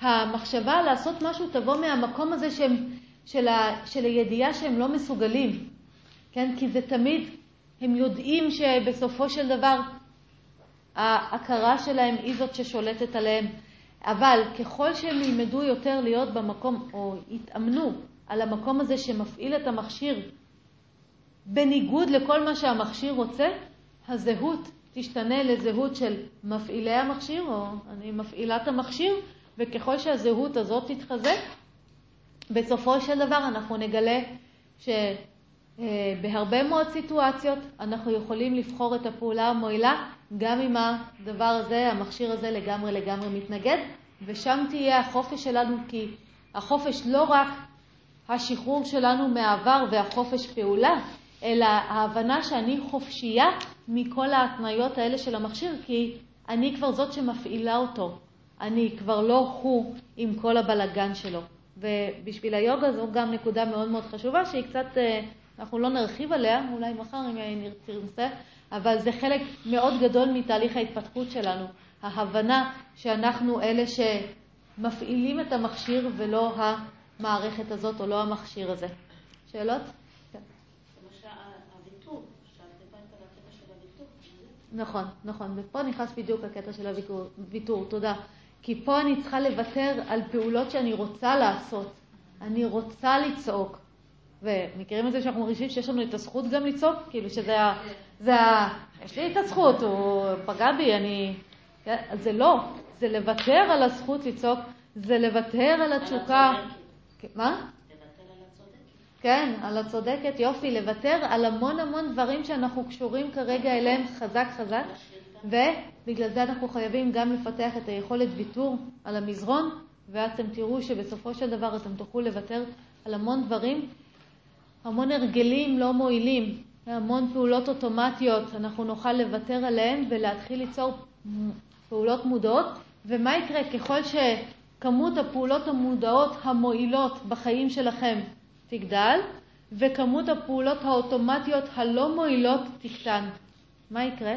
המחשבה על לעשות משהו תבוא מהמקום הזה שהם, של, ה, של הידיעה שהם לא מסוגלים, כן? כי זה תמיד, הם יודעים שבסופו של דבר ההכרה שלהם היא זאת ששולטת עליהם. אבל ככל שהם ילמדו יותר להיות במקום, או יתאמנו על המקום הזה שמפעיל את המכשיר בניגוד לכל מה שהמכשיר רוצה, הזהות תשתנה לזהות של מפעילי המכשיר, או אני מפעילת המכשיר, וככל שהזהות הזאת תתחזק, בסופו של דבר אנחנו נגלה שבהרבה מאוד סיטואציות אנחנו יכולים לבחור את הפעולה המועילה, גם אם הדבר הזה, המכשיר הזה לגמרי לגמרי מתנגד, ושם תהיה החופש שלנו, כי החופש לא רק השחרור שלנו מהעבר והחופש פעולה, אלא ההבנה שאני חופשייה מכל ההתניות האלה של המכשיר, כי אני כבר זאת שמפעילה אותו. אני כבר לא הוא עם כל הבלגן שלו. ובשביל היוגה זו גם נקודה מאוד מאוד חשובה, שהיא קצת, אה, אנחנו לא נרחיב עליה, אולי מחר אם תרצה, אבל זה חלק מאוד גדול מתהליך ההתפתחות שלנו. ההבנה שאנחנו אלה שמפעילים את המכשיר ולא המערכת הזאת או לא המכשיר הזה. שאלות? נכון, נכון, ופה נכנס בדיוק הקטע של הוויתור, תודה. כי פה אני צריכה לוותר על פעולות שאני רוצה לעשות. אני רוצה לצעוק. ומכירים את זה שאנחנו מרגישים שיש לנו את הזכות גם לצעוק? כאילו שזה ה... זה ה... יש לי את הזכות, הוא פגע בי, אני... זה לא, זה לוותר על הזכות לצעוק, זה לוותר על התשוקה. מה? כן, על הצודקת, יופי, לוותר על המון המון דברים שאנחנו קשורים כרגע אליהם חזק חזק, ובגלל זה אנחנו חייבים גם לפתח את היכולת ויתור על המזרון, ואתם תראו שבסופו של דבר אתם תוכלו לוותר על המון דברים, המון הרגלים לא מועילים, המון פעולות אוטומטיות, אנחנו נוכל לוותר עליהן ולהתחיל ליצור פעולות מודעות, ומה יקרה? ככל שכמות הפעולות המודעות המועילות בחיים שלכם תגדל, וכמות הפעולות האוטומטיות הלא מועילות תקטן. מה יקרה?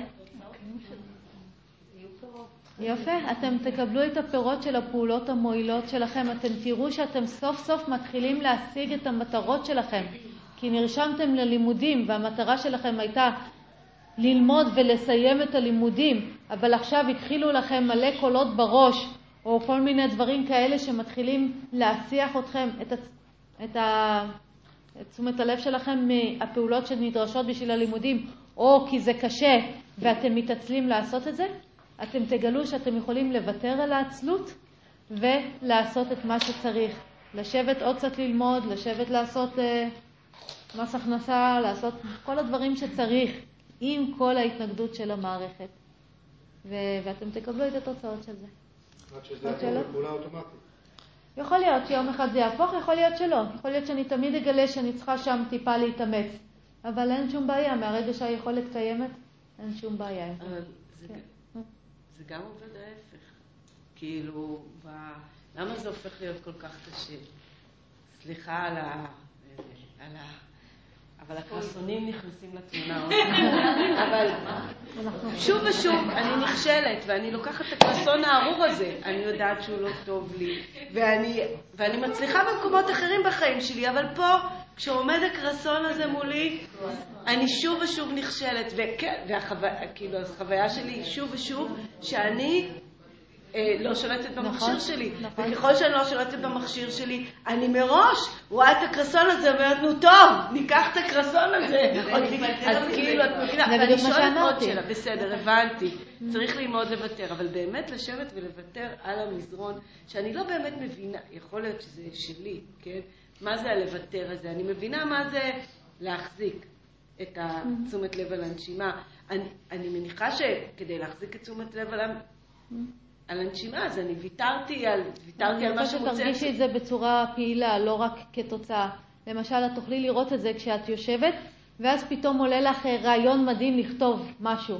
יפה, אתם תקבלו את הפירות של הפעולות המועילות שלכם, אתם תראו שאתם סוף סוף מתחילים להשיג את המטרות שלכם, כי נרשמתם ללימודים והמטרה שלכם הייתה ללמוד ולסיים את הלימודים, אבל עכשיו התחילו לכם מלא קולות בראש, או כל מיני דברים כאלה שמתחילים להסיח אתכם, את, את, ה, את תשומת הלב שלכם מהפעולות שנדרשות בשביל הלימודים, או כי זה קשה ואתם מתעצלים לעשות את זה, אתם תגלו שאתם יכולים לוותר על העצלות ולעשות את מה שצריך. לשבת עוד קצת ללמוד, לשבת לעשות uh, מס הכנסה, לעשות כל הדברים שצריך, עם כל ההתנגדות של המערכת. ו- ואתם תקבלו את התוצאות של זה. עד שזה יעבור לפעולה אוטומטית. יכול להיות שיום אחד זה יהפוך, יכול להיות שלא. יכול להיות שאני תמיד אגלה שאני צריכה שם טיפה להתאמץ. אבל אין שום בעיה, מהרגע שהיכולת קיימת, אין שום בעיה. אבל זה, כן. זה גם עובד ההפך. כאילו, ב... למה זה הופך להיות כל כך קשה? סליחה על ה... על ה... אבל הקרסונים נכנסים לתמונה אבל שוב ושוב אני נכשלת, ואני לוקחת את הקרסון הארור הזה. אני יודעת שהוא לא טוב לי, ואני, ואני מצליחה במקומות אחרים בחיים שלי, אבל פה, כשעומד הקרסון הזה מולי, אני שוב ושוב נכשלת. וכן, והחוויה, כאילו, החוויה שלי שוב ושוב, שאני לא שולטת במכשיר נכון, שלי. נכון. וככל שאני לא שולטת במכשיר שלי, אני מראש רואה את הקרסון הזה ואומרת, נו טוב, ניקח את הקרסון הזה. נכון. אז כאילו, את מבינה, ואני שואלת עוד שאלה, בסדר, הבנתי, צריך ללמוד לוותר, אבל באמת לשבת ולוותר על המזרון, שאני לא באמת מבינה, יכול להיות שזה שלי, כן? מה זה הלוותר הזה? אני מבינה מה זה להחזיק את התשומת לב על הנשימה. אני, אני מניחה שכדי להחזיק את תשומת לב על על הנשימה, אז אני ויתרתי על, ויתרתי על מה שמוצא... אני רוצה שתרגישי את זה בצורה פעילה, לא רק כתוצאה. למשל, את תוכלי לראות את זה כשאת יושבת, ואז פתאום עולה לך אה, רעיון מדהים לכתוב משהו.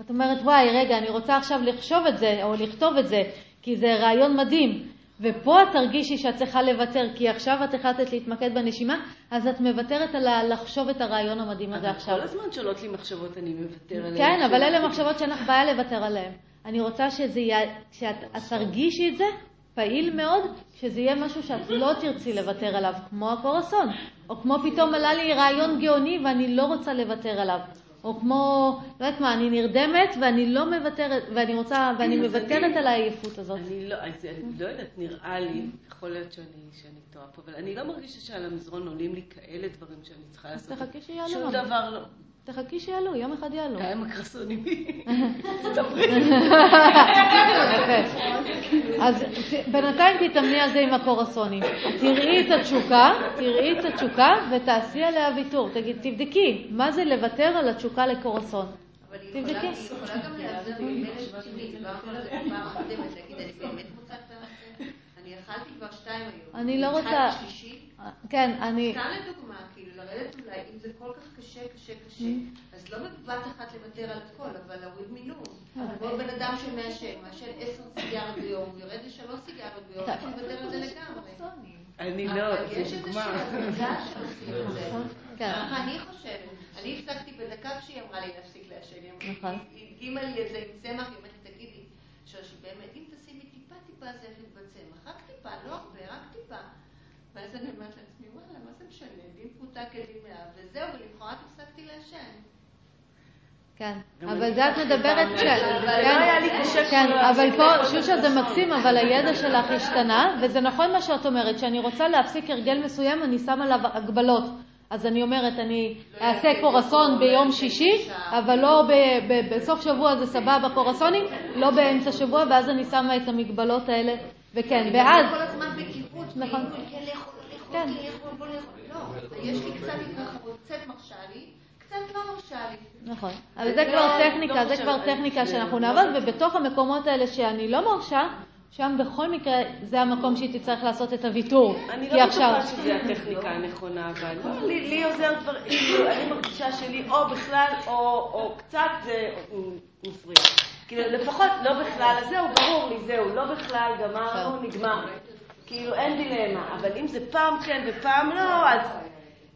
את אומרת, וואי, רגע, אני רוצה עכשיו לחשוב את זה, או לכתוב את זה, כי זה רעיון מדהים. ופה את תרגישי שאת צריכה לוותר, כי עכשיו את החלטת להתמקד בנשימה, אז את מוותרת על לחשוב את הרעיון המדהים הזה עכשיו. אבל כל הזמן שעולות לי מחשבות, אני מוותר עליהן. כן, אבל אלה מחשבות שאין לך בעיה לוותר עליהן. אני רוצה שזה יהיה, שאת תרגישי את זה פעיל מאוד, שזה יהיה משהו שאת לא תרצי לוותר עליו, כמו הקורסון. או כמו פתאום עלה לי רעיון גאוני ואני לא רוצה לוותר עליו. או כמו, לא יודעת מה, אני נרדמת ואני לא מוותרת, ואני רוצה, ואני מוותרת על העייפות הזאת. אני לא, אני לא יודעת, נראה לי, יכול להיות שאני, שאני טועה פה, אבל אני לא מרגישה שעל המזרון עולים לי כאלה דברים שאני צריכה לעשות. אז תחכי שיעלו. שום דבר לא. תחכי שיעלו, יום אחד יעלו. עם הקרסונים. אז בינתיים תתאמני על זה עם הקורסונים. תראי את התשוקה, תראי את התשוקה ותעשי עליה ויתור. תבדקי, מה זה לוותר על התשוקה לקורסון. תבדקי. אכלתי כבר שתיים היום. אני לא רוצה... כן, אני... סתם לדוגמה, לרדת אולי, אם זה כל כך קשה, קשה, קשה, mm-hmm. אז לא בבת אחת לוותר על הכל, אבל להוריד מינון. כל בן אדם שמעשן, מעשן עשר סיגרות ביום, יורד לשלוש סיגרות ביום, איך לוותר על זה לגמרי. אני לא, יש איזושהי עבודה שעושים את זה. נכון. כן. ככה אני חושבת. אני הפסקתי בדקה כשהיא אמרה לי להפסיק לעשן. נכון. היא הדגימה לי את זה עם צמח, היא אומרת, תגידי, שבאמת, אם תשימי טיפה טיפה זפת בצמח, רק טיפה, לא הרבה, רק טיפה. ואז אני אומרת לעצמי, וואלה, מה זה משנה? דין פרוטה כדין מאב, וזהו, ולמחרת הפסקתי לעשן. כן, אבל זה את מדברת, כן, כן, אבל פה, שושה זה מקסים, אבל הידע שלך השתנה, וזה נכון מה שאת אומרת, שאני רוצה להפסיק הרגל מסוים, אני שם עליו הגבלות. אז אני אומרת, אני אעשה קורסון ביום שישי, אבל לא בסוף שבוע זה סבבה קורסונים, לא באמצע שבוע, ואז אני שמה את המגבלות האלה, וכן, ואז... בקיפות, נכון. כן לאכול, לאכול, כן לאכול, בוא לאכול. לא, יש לי קצת התרחבות, קצת מרשה לי. קצת לא מרשה לי. נכון, אבל זה כבר לא- טכניקה, לא זה כבר טכניקה שאנחנו נעבוד, ובתוך המקומות האלה שאני לא מרשה, שם בכל מקרה זה המקום שהיא תצטרך לעשות את הוויתור. אני לא בטוחה שזו הטכניקה הנכונה, אבל לא, לי עוזר כבר, כאילו, אני מרגישה שלי או בכלל או קצת זה מפריע. כאילו, לפחות לא בכלל, אז זהו, ברור לי, זהו, לא בכלל, גמרנו, נגמר. כאילו, אין דילמה. אבל אם זה פעם כן ופעם לא, אז...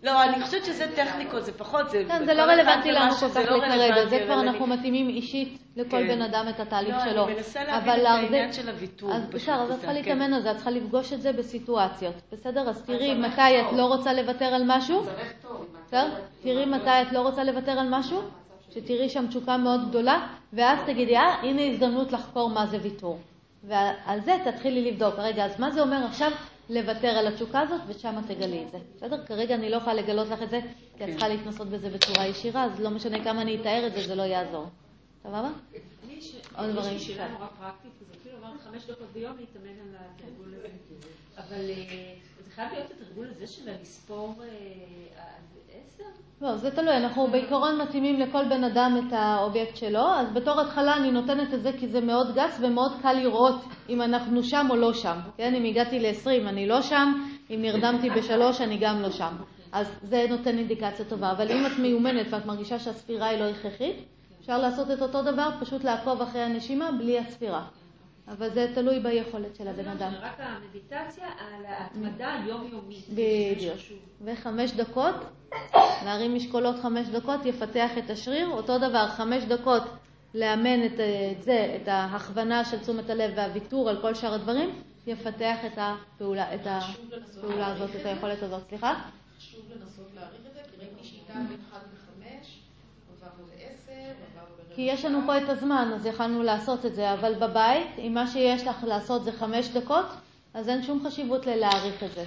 לא, אני חושבת שזה טכניקות, זה פחות, זה... כן, זה לא רלוונטי לנו כל כך לא כרגע, זה כבר אנחנו מתאימים אישית לכל כן. בן אדם את התהליך שלו. לא, אני מנסה להבין את העניין של הוויתור. אז בסדר, אז את צריכה להתאמן על זה, את צריכה לפגוש את זה בסיטואציות. בסדר? אז תראי מתי את לא רוצה לוותר על משהו. בסדר? תראי מתי את לא רוצה לוותר על משהו, שתראי שם תשוקה מאוד גדולה, ואז תגידי, אה, הנה הזדמנות לחקור מה זה ויתור. ועל זה תתחילי לבדוק, רגע, אז מה זה אומר עכשיו לוותר על התשוקה הזאת, ושם תגלי את זה. בסדר? כרגע אני לא יכולה לגלות לך את זה, כי את צריכה להתנסות בזה בצורה ישירה, אז לא משנה כמה אני אתאר את זה, זה לא יעזור. סבבה? עוד דברים. יש לי שאלה נורא פרקטית, וזה כאילו אמרת חמש דקות ביום להתאמן על התרגול הזה. אבל אה, זה חייב להיות התרגול הזה של הלספור אה, לא, זה תלוי, אנחנו בעיקרון מתאימים לכל בן אדם את האובייקט שלו, אז בתור התחלה אני נותנת את זה כי זה מאוד גס ומאוד קל לראות אם אנחנו שם או לא שם. כן, אם הגעתי ל-20 אני לא שם, אם נרדמתי בשלוש אני גם לא שם. אז זה נותן אינדיקציה טובה, אבל אם את מיומנת ואת מרגישה שהספירה היא לא הכרחית, אפשר לעשות את אותו דבר, פשוט לעקוב אחרי הנשימה בלי הספירה. אבל זה תלוי ביכולת של הבן אדם. רק המדיטציה על ההתמדה היומיומית. בדיוק. וחמש דקות, להרים משקולות חמש דקות, יפתח את השריר. אותו דבר, חמש דקות לאמן את זה, את ההכוונה של תשומת הלב והוויתור על כל שאר הדברים, יפתח את הפעולה, את הפעולה הזאת, את היכולת הזאת. סליחה? חשוב לנסות להעריך את זה, כי ראיתי שאיתה בין 1 ל-5, עברנו ל-10, עברנו ל... כי יש לנו פה את הזמן, אז יכלנו לעשות את זה, אבל בבית, אם מה שיש לך לעשות זה חמש דקות, אז אין שום חשיבות ללהעריך את זה.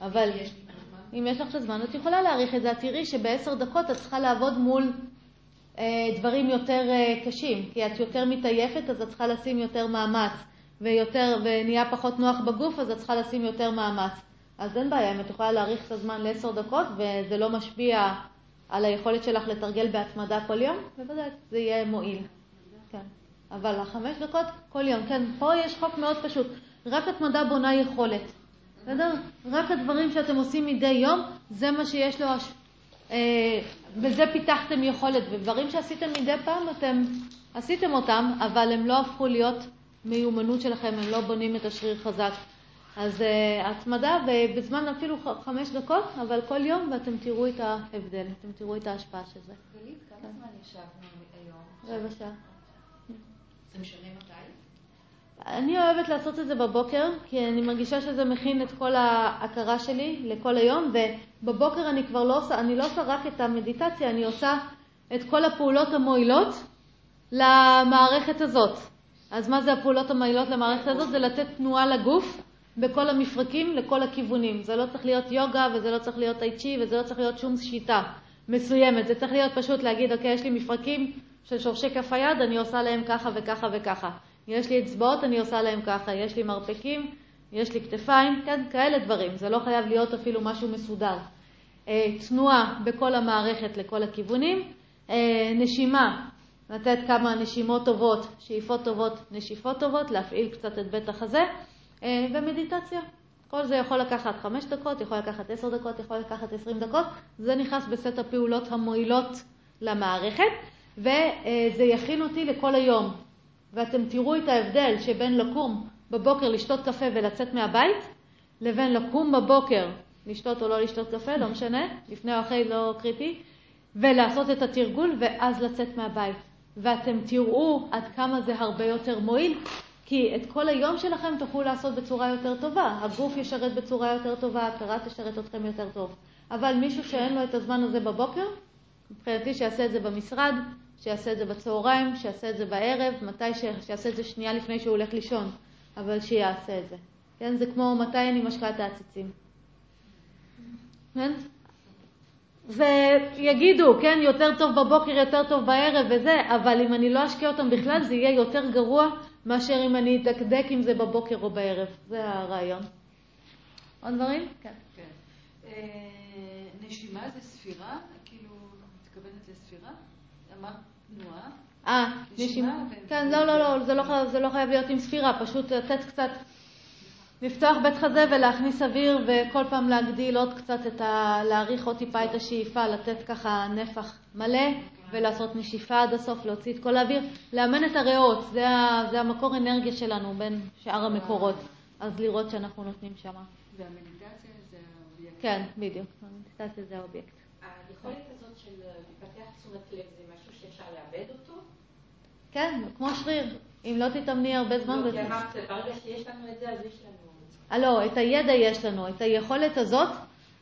אבל אם יש לך את הזמן, את יכולה להעריך את זה. את תראי שבעשר דקות את צריכה לעבוד מול אה, דברים יותר אה, קשים, כי את יותר מתעייפת, אז את צריכה לשים יותר מאמץ, ויותר, ונהיה פחות נוח בגוף, אז את צריכה לשים יותר מאמץ. אז אין בעיה, אם את יכולה להאריך את הזמן לעשר דקות, וזה לא משפיע על היכולת שלך לתרגל בהתמדה כל יום, בוודאי, זה יהיה מועיל. כן. אבל החמש דקות כל יום, כן, פה יש חוק מאוד פשוט. רק התמדה בונה יכולת. בסדר? רק הדברים שאתם עושים מדי יום, זה מה שיש לו, אה, בזה פיתחתם יכולת. ודברים שעשיתם מדי פעם, אתם עשיתם אותם, אבל הם לא הפכו להיות מיומנות שלכם, הם לא בונים את השריר חזק. אז uh, התמדה, ובזמן אפילו חמש דקות, אבל כל יום, ואתם תראו את ההבדל, אתם תראו את ההשפעה של זה. גלית, כמה כן. זמן ישבנו היום? רבע שעה. זה משנה מתי? אני אוהבת לעשות את זה בבוקר, כי אני מרגישה שזה מכין את כל ההכרה שלי לכל היום, ובבוקר אני כבר לא עושה, אני לא עושה רק את המדיטציה, אני עושה את כל הפעולות המועילות למערכת הזאת. אז מה זה הפעולות המועילות למערכת הזאת? זה לתת תנועה לגוף. בכל המפרקים לכל הכיוונים. זה לא צריך להיות יוגה וזה לא צריך להיות טייצ'י וזה לא צריך להיות שום שיטה מסוימת. זה צריך להיות פשוט להגיד, אוקיי, יש לי מפרקים של שורשי כף היד, אני עושה להם ככה וככה וככה. יש לי אצבעות, אני עושה להם ככה. יש לי מרפקים, יש לי כתפיים, כן, כאלה דברים. זה לא חייב להיות אפילו משהו מסודר. אה, תנועה בכל המערכת לכל הכיוונים. אה, נשימה, לתת כמה נשימות טובות, שאיפות טובות, נשיפות טובות, להפעיל קצת את בית החזה. אה, ומדיטציה. כל זה יכול לקחת חמש דקות, יכול לקחת עשר דקות, יכול לקחת עשרים דקות. זה נכנס בסט הפעולות המועילות למערכת, וזה יכין אותי לכל היום. ואתם תראו את ההבדל שבין לקום בבוקר לשתות קפה ולצאת מהבית, לבין לקום בבוקר, לשתות או לא לשתות קפה, לא משנה, לפני או אחרי לא קריטי, ולעשות את התרגול ואז לצאת מהבית. ואתם תראו עד כמה זה הרבה יותר מועיל, כי את כל היום שלכם תוכלו לעשות בצורה יותר טובה. הגוף ישרת בצורה יותר טובה, ההכרה תשרת אתכם יותר טוב. אבל מישהו שאין לו את הזמן הזה בבוקר, מבחינתי שיעשה את זה במשרד, שיעשה את זה בצהריים, שיעשה את זה בערב, מתי ש... שיעשה את זה שנייה לפני שהוא הולך לישון, אבל שיעשה את זה. כן, זה כמו מתי אני משקה את העציצים. כן? ויגידו, כן, יותר טוב בבוקר, יותר טוב בערב וזה, אבל אם אני לא אשקיע אותם בכלל, זה יהיה יותר גרוע מאשר אם אני אדקדק אם זה בבוקר או בערב. זה הרעיון. עוד דברים? כן. כן. אה, נשימה זה ספירה? כאילו, מתכוונת לספירה? אמרת תנועה? אה, נשימה? כן, לא, לא, לא, זה לא, זה לא חייב להיות עם ספירה, פשוט לתת קצת, לפתוח בית חזה ולהכניס אוויר וכל פעם להגדיל עוד קצת את ה... להאריך עוד טיפה את השאיפה, לתת ככה נפח מלא. ולעשות נשיפה עד הסוף, להוציא את כל האוויר, לאמן את הריאות, זה, זה המקור אנרגיה שלנו בין שאר המקורות, אז לראות שאנחנו נותנים שם. והמדיטציה זה האובייקט. כן, בדיוק, המדיטציה זה האובייקט. היכולת הזאת של לפתח תשומת לב זה משהו שאפשר לאבד אותו? כן, כמו שריר. אם לא תתאמני הרבה זמן... לא, כי אמרת, ברגע שיש לנו את זה, אז יש לנו... לא, את הידע יש לנו, את היכולת הזאת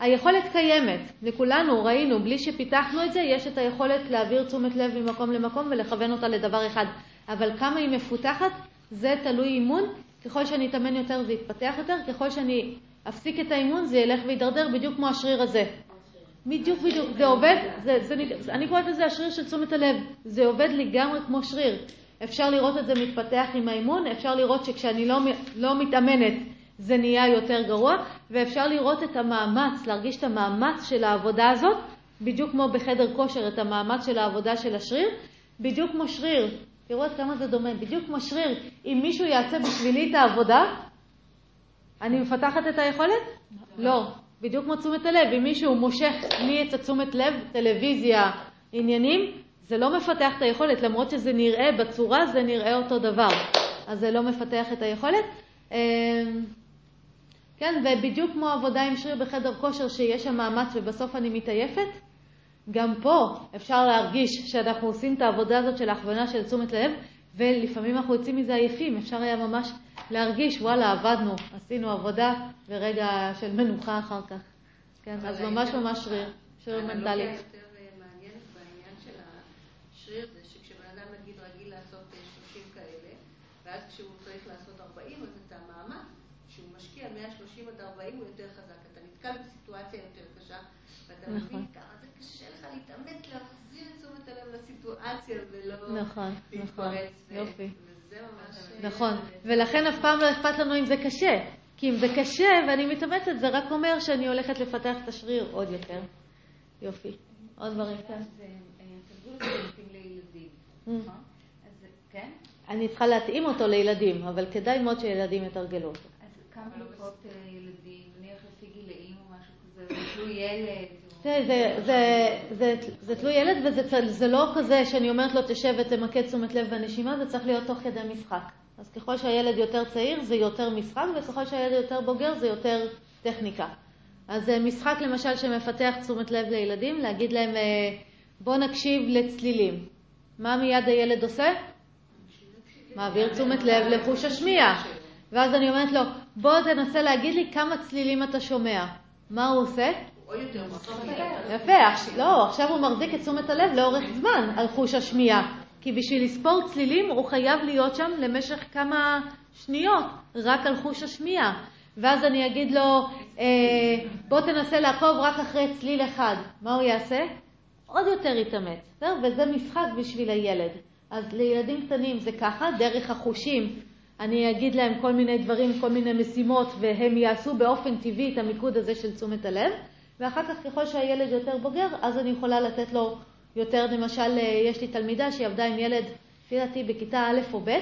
היכולת קיימת, לכולנו ראינו, בלי שפיתחנו את זה, יש את היכולת להעביר תשומת לב ממקום למקום ולכוון אותה לדבר אחד. אבל כמה היא מפותחת, זה תלוי אימון. ככל שאני אתאמן יותר זה יתפתח יותר, ככל שאני אפסיק את האימון זה ילך וידרדר בדיוק כמו השריר הזה. בדיוק, בדיוק, זה עובד, זה, זה, זה, אני קוראת לזה השריר של תשומת הלב, זה עובד לגמרי כמו שריר. אפשר לראות את זה מתפתח עם האימון, אפשר לראות שכשאני לא, לא מתאמנת זה נהיה יותר גרוע, ואפשר לראות את המאמץ, להרגיש את המאמץ של העבודה הזאת, בדיוק כמו בחדר כושר, את המאמץ של העבודה של השריר, בדיוק כמו שריר. תראו עד כמה זה דומה, בדיוק כמו שריר. אם מישהו יעשה בשבילי את העבודה, אני מפתחת את היכולת? לא. בדיוק כמו תשומת הלב. אם מישהו מושך לי את התשומת לב, טלוויזיה, עניינים, זה לא מפתח את היכולת, למרות שזה נראה בצורה, זה נראה אותו דבר. אז זה לא מפתח את היכולת. כן, ובדיוק כמו עבודה עם שריר בחדר כושר, שיש שם מאמץ ובסוף אני מתעייפת, גם פה אפשר להרגיש שאנחנו עושים את העבודה הזאת של ההכוונה של תשומת לב, ולפעמים אנחנו יוצאים מזה עייפים, אפשר היה ממש להרגיש, וואלה, עבדנו, עשינו עבודה, ורגע של מנוחה אחר כך. כן, אז ממש ממש שריר, שריר מנטלי. האנלוגיה יותר אה, מעניינת בעניין של השריר זה שכשבן אדם נגיד רגיל לעשות 30 אה, כאלה, ואז כשהוא צריך לעשות 40, אז את המאמץ שהוא משקיע 130 עד 40 הוא יותר חזק. אתה נתקל בסיטואציה יותר קשה, ואתה נכון. מבין כמה זה קשה לך להתאמץ להחזיר את תשומת הלב לסיטואציה ולא נכון, נכון, להתפרץ. ו- יופי. וזה ממש... אה, נכון, ולכן אף פעם לא אכפת לנו אם זה קשה. כי אם זה קשה ואני מתאמצת, זה רק אומר שאני הולכת לפתח את השריר עוד יותר. יופי. עוד דברים. זה אה, Mm. נכון? אז כן? אני צריכה להתאים אותו לילדים, אבל כדאי מאוד שילדים יתרגלו אותו. אז כמה דקות אה, ילדים, נניח לפי גילאים או משהו כזה, זה תלוי ילד. זה, תלוי ילד, וזה לא כזה שאני אומרת לו תשב ותמקד תשומת לב בנשימה, זה צריך להיות תוך כדי משחק. אז ככל שהילד יותר צעיר זה יותר משחק, וככל שהילד יותר בוגר זה יותר טכניקה. אז אה, משחק למשל שמפתח תשומת לב לילדים, להגיד להם אה, בוא נקשיב לצלילים. מה מיד הילד עושה? מעביר תשומת לב לחוש השמיעה. ואז אני אומרת לו, בוא תנסה להגיד לי כמה צלילים אתה שומע. מה הוא עושה? יפה, לא, עכשיו הוא מחזיק את תשומת הלב לאורך זמן על חוש השמיעה. כי בשביל לספור צלילים הוא חייב להיות שם למשך כמה שניות, רק על חוש השמיעה. ואז אני אגיד לו, אה, בוא תנסה לעקוב רק אחרי צליל אחד. מה הוא יעשה? עוד יותר יתאמץ? וזה משחק בשביל הילד. אז לילדים קטנים זה ככה, דרך החושים. אני אגיד להם כל מיני דברים, כל מיני משימות, והם יעשו באופן טבעי את המיקוד הזה של תשומת הלב. ואחר כך, ככל שהילד יותר בוגר, אז אני יכולה לתת לו יותר, למשל, יש לי תלמידה שהיא עבדה עם ילד, לפי דעתי, בכיתה א' או ב',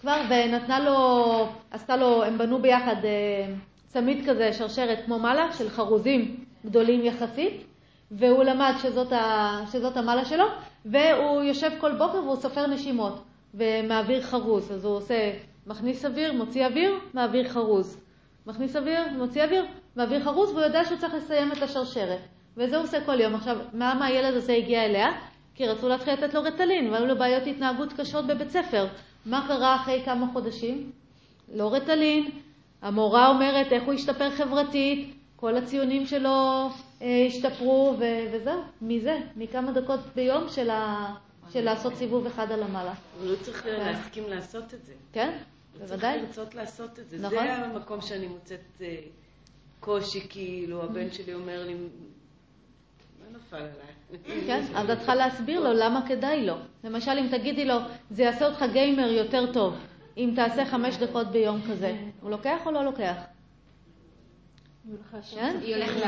כבר, ונתנה לו, עשתה לו, הם בנו ביחד אה, צמיד כזה, שרשרת כמו מעלה, של חרוזים גדולים יחסית, והוא למד שזאת, ה, שזאת המעלה שלו, והוא יושב כל בוקר והוא סופר נשימות, ומעביר חרוז. אז הוא עושה, מכניס אוויר, מוציא אוויר, מעביר חרוז. מכניס אוויר, מוציא אוויר, מעביר חרוז, והוא יודע שהוא צריך לסיים את השרשרת. וזה הוא עושה כל יום. עכשיו, מה הילד הזה הגיע אליה? כי רצו להתחיל לתת לו רטלין, והיו לו בעיות התנהגות קשות בבית ספר. מה קרה אחרי כמה חודשים? לא רטלין. המורה אומרת איך הוא השתפר חברתית, כל הציונים שלו אה, השתפרו, ו- וזהו, מזה, מכמה דקות ביום של, ה- של לעשות סיבוב אחד על המעלה. הוא צריך להסכים לעשות את זה. כן? הוא בוודאי. צריך לרצות לעשות את זה. נכון. זה המקום שאני מוצאת אה, קושי, כאילו, הבן שלי אומר לי, מה נפל עליי? כן, אז את צריכה להסביר לו למה כדאי לו. למשל, אם תגידי לו, זה יעשה אותך גיימר יותר טוב, אם תעשה חמש דקות ביום כזה, הוא לוקח או לא לוקח? כן? היא הולכת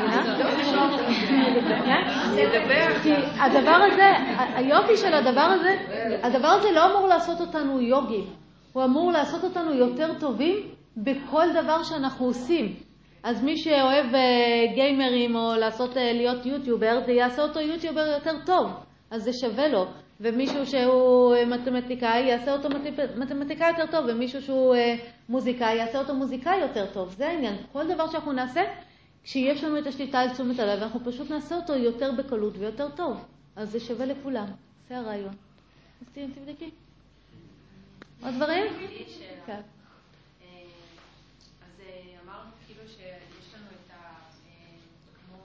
כן? הדבר הזה, היופי של הדבר הזה, הדבר הזה לא אמור לעשות אותנו יוגים, הוא אמור לעשות אותנו יותר טובים בכל דבר שאנחנו עושים. אז מי שאוהב אה, גיימרים או לעשות, אה, להיות יוטיובר, זה יעשה אותו יוטיובר יותר טוב, אז זה שווה לו. ומישהו שהוא אה, מתמטיקאי יעשה אותו מתמ- מתמטיקאי יותר טוב, ומישהו שהוא אה, מוזיקאי יעשה אותו מוזיקאי יותר טוב. זה העניין. כל דבר שאנחנו נעשה, כשיש לנו את השליטה על תשומת הלב, אנחנו פשוט נעשה אותו יותר בקלות ויותר טוב. אז זה שווה לכולם. זה הרעיון. אז תבדקי. עוד דברים? כן. אה, אז אה, אמרנו כאילו שיש לנו את ה... אה, כמו,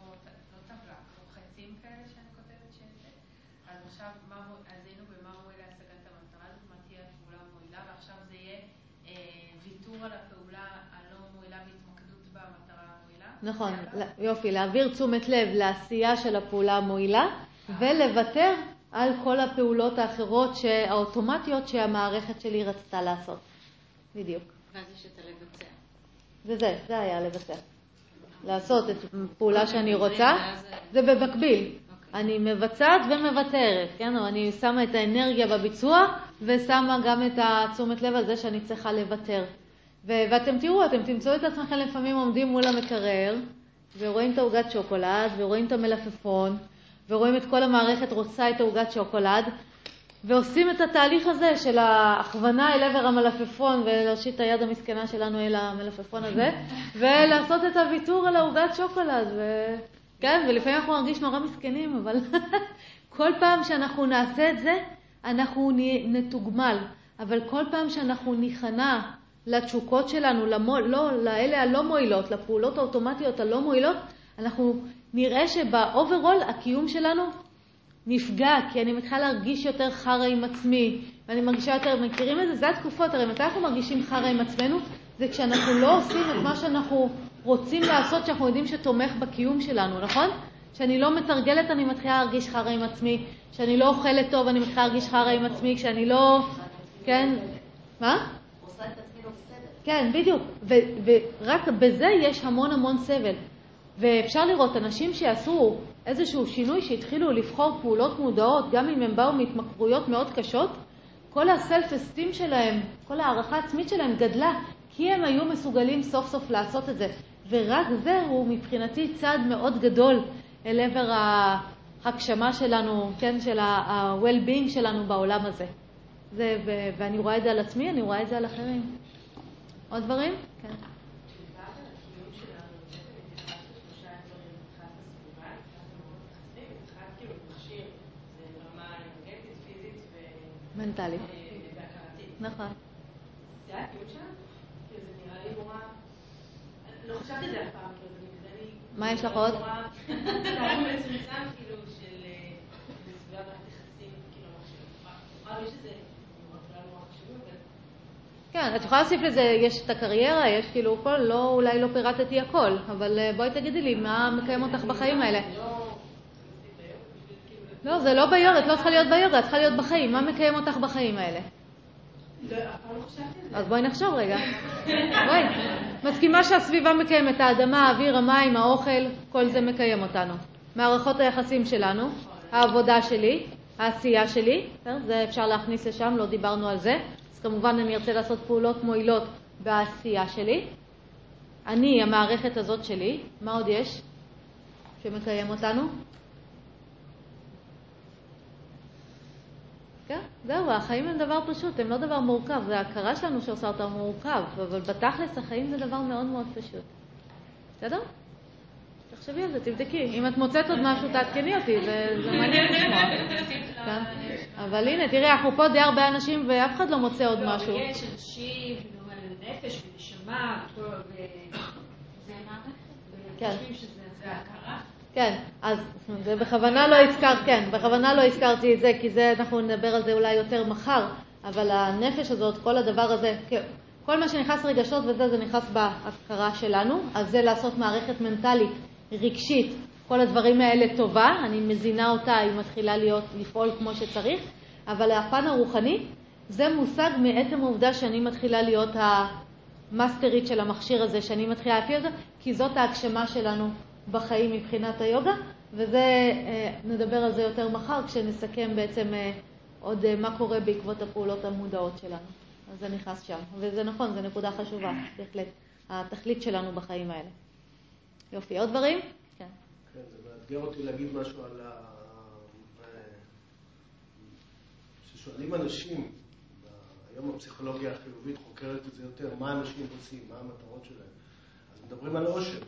לא טבלה, כמו חצים כאלה שאני כותבת שזה. אז עכשיו, מה מו- אז היינו במה מועיל להשגת המטרה הזאת, מה תהיה הפעולה המועילה, ועכשיו זה יהיה אה, ויתור על הפעולה הלא מועילה והתמקדות במטרה המועילה. נכון, יופי, להעביר תשומת לב לעשייה של הפעולה המועילה ולוותר על כל הפעולות האחרות האוטומטיות שהמערכת שלי רצתה לעשות. בדיוק. ואז יש את הלבצע. זה זה, זה היה לבצע. לעשות את הפעולה שאני רוצה, זה במקביל. אני מבצעת ומוותרת, כן? או אני שמה את האנרגיה בביצוע ושמה גם את התשומת לב על זה שאני צריכה לוותר. ו- ואתם תראו, אתם תמצאו את עצמכם לפעמים עומדים מול המקרר ורואים את העוגת שוקולד ורואים את המלפפון ורואים את כל המערכת רוצה את העוגת שוקולד ועושים את התהליך הזה של ההכוונה אל עבר המלפפון ולהושיט את היד המסכנה שלנו אל המלפפון הזה, ולעשות את הוויתור על העוגת שוקולד. ו... כן, ולפעמים אנחנו נרגיש נורא מסכנים, אבל כל פעם שאנחנו נעשה את זה, אנחנו נתוגמל. אבל כל פעם שאנחנו ניכנע לתשוקות שלנו, למו, לא, לאלה הלא מועילות, לפעולות האוטומטיות הלא מועילות, אנחנו נראה שבאוברול הקיום שלנו נפגע, כי אני מתחילה להרגיש יותר חרא עם עצמי, ואני מרגישה יותר, מכירים את זה? זה התקופות, הרי מתי אנחנו מרגישים חרא עם עצמנו? זה כשאנחנו לא עושים את מה שאנחנו רוצים לעשות, שאנחנו יודעים שתומך בקיום שלנו, נכון? כשאני לא מתרגלת אני מתחילה להרגיש חרא עם עצמי, כשאני לא אוכלת טוב אני מתחילה להרגיש חרא עם עצמי, כשאני לא... כן? מה? כן, בדיוק. ורק בזה יש המון המון סבל. ואפשר לראות אנשים שעשו איזשהו שינוי, שהתחילו לבחור פעולות מודעות, גם אם הם באו מהתמכרויות מאוד קשות, כל הסלף אסטים שלהם, כל הערכה העצמית שלהם גדלה, כי הם היו מסוגלים סוף סוף לעשות את זה. ורק זה הוא מבחינתי צעד מאוד גדול אל עבר ההגשמה שלנו, כן, של ה-well-being שלנו בעולם הזה. זה, ואני רואה את זה על עצמי, אני רואה את זה על אחרים. עוד דברים? כן. מנטלית. נכון. זה הטיעון שלך? כי זה נראה לי נורא... לא חשבתי על זה אף פעם, מה יש לך עוד? זה מצומצם, כאילו, של סביבת יחסים, כאילו, יש איזה... כן, את יכולה להוסיף לזה, יש את הקריירה, יש כאילו כל, לא, אולי לא פירטתי הכל, אבל בואי תגידי לי, מה מקיים אותך בחיים האלה? לא, זה לא ביורד, את לא צריכה להיות ביורד, את צריכה להיות בחיים. מה מקיים אותך בחיים האלה? אז בואי נחשוב רגע. בואי. מסכימה שהסביבה מקיימת, האדמה, האוויר, המים, האוכל, כל זה מקיים אותנו. מערכות היחסים שלנו, העבודה שלי, העשייה שלי, זה אפשר להכניס לשם, לא דיברנו על זה. כמובן אני ארצה לעשות פעולות מועילות בעשייה שלי. אני, המערכת הזאת שלי, מה עוד יש שמקיים אותנו? כן, זהו, החיים הם דבר פשוט, הם לא דבר מורכב, זה ההכרה שלנו שעושה אותם מורכב, אבל בתכלס החיים זה דבר מאוד מאוד פשוט. בסדר? תחשבי על זה, תבדקי. אם את מוצאת עוד משהו, תעדכני אותי, זה, מעניין לשמוע. כן? אבל הנה, תראי, אנחנו פה די הרבה אנשים ואף אחד לא מוצא עוד משהו. לא, יש אנשים, נפש ונשמה, כן. כן, אז זה בכוונה לא הזכרת, כן, בכוונה לא הזכרתי את זה, כי זה, אנחנו נדבר על זה אולי יותר מחר, אבל הנפש הזאת, כל הדבר הזה, כל מה שנכנס רגשות וזה, זה נכנס בהכרה שלנו, אז זה לעשות מערכת מנטלית, רגשית, כל הדברים האלה טובה, אני מזינה אותה, היא מתחילה להיות, לפעול כמו שצריך, אבל הפן הרוחני, זה מושג מעצם העובדה שאני מתחילה להיות המאסטרית של המכשיר הזה, שאני מתחילה להפעיל את זה, כי זאת ההגשמה שלנו בחיים מבחינת היוגה, וזה, אה, נדבר על זה יותר מחר כשנסכם בעצם אה, עוד אה, מה קורה בעקבות הפעולות המודעות שלנו. אז זה נכנס שם. וזה נכון, זו נקודה חשובה, בהחלט. התכלית שלנו בחיים האלה. יופי, עוד דברים? כן. כן, זה מאתגר אותי להגיד משהו על ה... ששואלים אנשים, היום הפסיכולוגיה החיובית חוקרת את זה יותר, מה אנשים רוצים, מה המטרות שלהם. אז מדברים על עושר.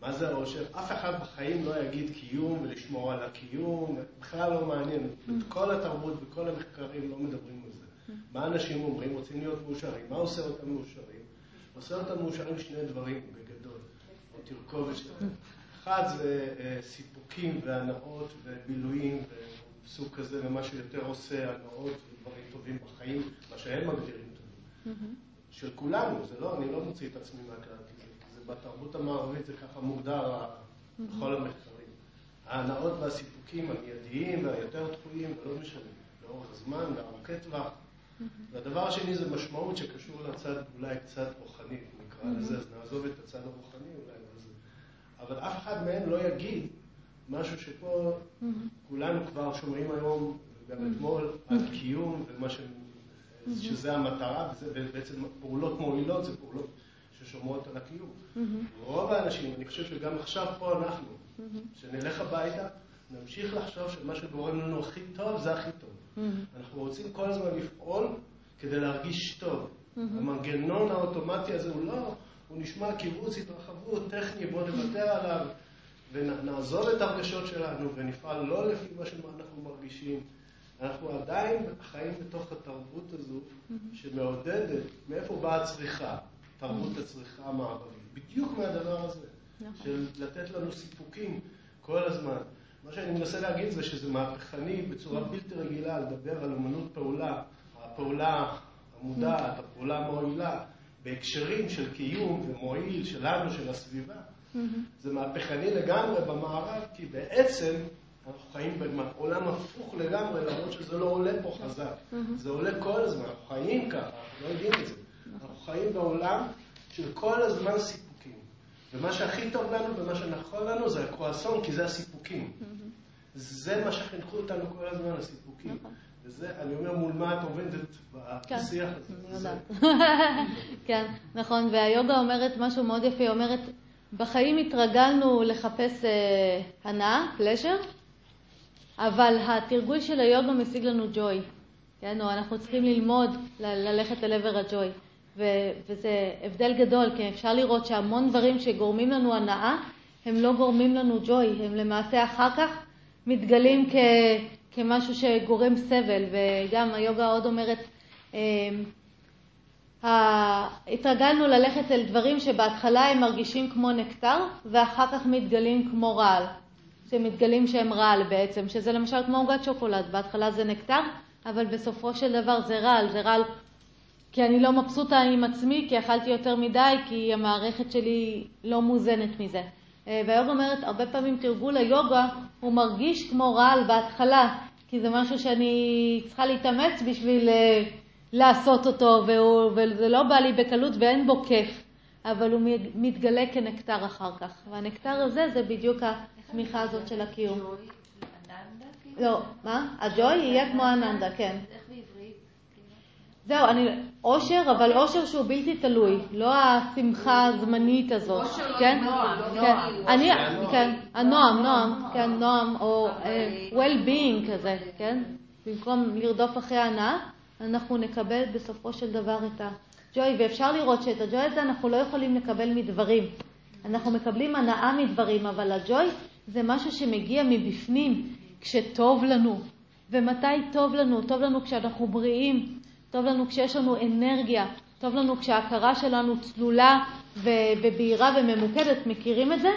מה זה העושר? אף אחד בחיים לא יגיד קיום ולשמור על הקיום, בכלל לא מעניין. כל התרבות וכל המחקרים לא מדברים על זה. מה אנשים אומרים? רוצים להיות מאושרים. מה עושה אותם מאושרים? עושה אותם מאושרים שני דברים תרכובת שלהם. אחד זה אה, סיפוקים והנאות ובילויים וסוג כזה, ומה שיותר עושה הנאות ודברים טובים בחיים, מה שהם מגדירים טובים. של כולנו, זה לא, אני לא מוציא את עצמי מהכלל. בתרבות המערבית זה ככה מוגדר בכל המחקרים. ההנאות והסיפוקים המיידיים והיותר דחויים, ולא משנה, לאורך זמן וארוכי טווח. והדבר השני זה משמעות שקשור לצד אולי קצת רוחני, נקרא לזה, אז נעזוב את הצד הרוחני. אבל אף אחד מהם לא יגיד משהו שפה כולנו כבר שומעים היום, וגם אתמול, על קיום, ומה ש... שזה המטרה, וזה בעצם פעולות מועילות, זה פעולות ששומרות על הקיום. Mm-hmm. רוב האנשים, אני חושב שגם עכשיו פה אנחנו, mm-hmm. שנלך הביתה, נמשיך לחשוב שמה שגורם לנו הכי טוב זה הכי טוב. אנחנו רוצים כל הזמן לפעול כדי להרגיש טוב. המנגנון האוטומטי הזה הוא לא, הוא נשמע קיבוץ, התרחבות, טכני, בואו נוותר עליו ונעזוב את הרגשות שלנו ונפעל לא לפי מה שאנחנו מרגישים. אנחנו עדיין חיים בתוך התרבות הזו שמעודדת, מאיפה באה הצריכה, תרבות הצריכה המערבית. בדיוק מהדבר הזה, נכון. של לתת לנו סיפוקים כל הזמן. מה שאני מנסה להגיד זה שזה מהפכני בצורה בלתי רגילה לדבר על אמנות פעולה, הפעולה המודעת, הפעולה המועילה, בהקשרים של קיום ומועיל שלנו, של הסביבה. זה מהפכני לגמרי במערב, כי בעצם אנחנו חיים בעולם הפוך לגמרי, למרות שזה לא עולה פה חזק. זה עולה כל הזמן, אנחנו חיים ככה, אנחנו לא יודעים את זה. אנחנו חיים בעולם של כל הזמן סיפוקים. ומה שהכי טוב לנו ומה שנכון לנו זה הקרואסון, כי זה הסיפוקים. זה מה שחינכו אותנו כל הזמן, הסיפוקים. נכון. וזה, אני אומר, מול מה את עובדת בשיח הזה. כן, אני יודעת. כן, נכון, והיוגה אומרת משהו מאוד יפה, היא אומרת, בחיים התרגלנו לחפש אה, הנאה, פלשר, אבל התרגול של היוגה משיג לנו ג'וי. כן, או אנחנו צריכים ללמוד ללכת אל עבר הג'וי. וזה הבדל גדול, כי אפשר לראות שהמון דברים שגורמים לנו הנאה, הם לא גורמים לנו ג'וי, הם למעשה אחר כך מתגלים כ, כמשהו שגורם סבל. וגם היוגה עוד אומרת, אמ, התרגלנו ללכת אל דברים שבהתחלה הם מרגישים כמו נקטר, ואחר כך מתגלים כמו רעל. שמתגלים שהם רעל בעצם, שזה למשל כמו עוגת שוקולד, בהתחלה זה נקטר, אבל בסופו של דבר זה רעל, זה רעל כי אני לא מבסוטה עם עצמי, כי אכלתי יותר מדי, כי המערכת שלי לא מוזנת מזה. אה, והיוגה אומרת, הרבה פעמים תרגול היוגה הוא מרגיש כמו רעל בהתחלה, כי זה משהו שאני צריכה להתאמץ בשביל אה, לעשות אותו, והוא, וזה לא בא לי בקלות ואין בו כיף, אבל הוא מתגלה כנקטר אחר כך. והנקטר הזה זה בדיוק התמיכה הזאת של הקיום. לא, מה? הג'וי יהיה כמו אננדה, כן. זהו, אני, אושר, אבל אושר שהוא בלתי תלוי, לא השמחה הזמנית הזאת, כן? כן, אני, כן, הנועם, נועם, כן, נועם, או אה, well-being כזה, כן? במקום לרדוף אחרי ההנאה, אנחנו נקבל בסופו של דבר את הג'וי, ואפשר לראות שאת הג'וי הזה אנחנו לא יכולים לקבל מדברים. אנחנו מקבלים הנאה מדברים, אבל הג'וי זה משהו שמגיע מבפנים, כשטוב לנו. ומתי טוב לנו? טוב לנו כשאנחנו בריאים, טוב לנו כשיש לנו אנרגיה, טוב לנו כשההכרה שלנו צלולה ובהירה וממוקדת, מכירים את זה?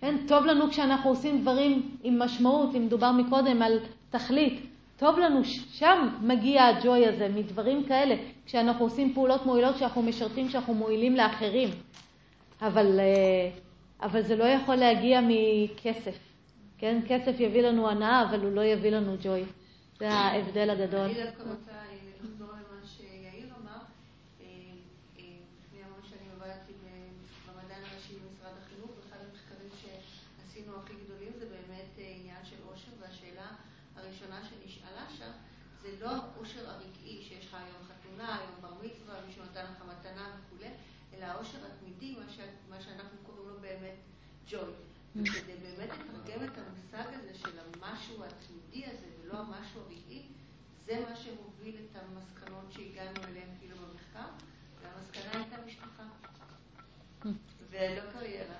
כן? טוב לנו כשאנחנו עושים דברים עם משמעות, אם דובר מקודם על תכלית. טוב לנו, שם מגיע הג'וי הזה, מדברים כאלה, כשאנחנו עושים פעולות מועילות, כשאנחנו משרתים, כשאנחנו מועילים לאחרים. אבל, אה, אבל זה לא יכול להגיע מכסף. כן? כסף יביא לנו הנאה, אבל הוא לא יביא לנו ג'וי. זה ההבדל הגדול. אני דווקא רוצה לא העושר הרגעי שיש לך היום חתונה, היום בר מצווה, מישהו נתן לך מתנה וכולי, אלא העושר התמידי, מה, ש... מה שאנחנו קוראים לו באמת ג'וי. וכדי באמת לתרגם את המושג הזה של המשהו התמידי הזה ולא המשהו הרגעי, זה מה שמוביל את המסקנות שהגענו אליהן כאילו במחקר, והמסקנה הייתה משפחה. ולא קריירה.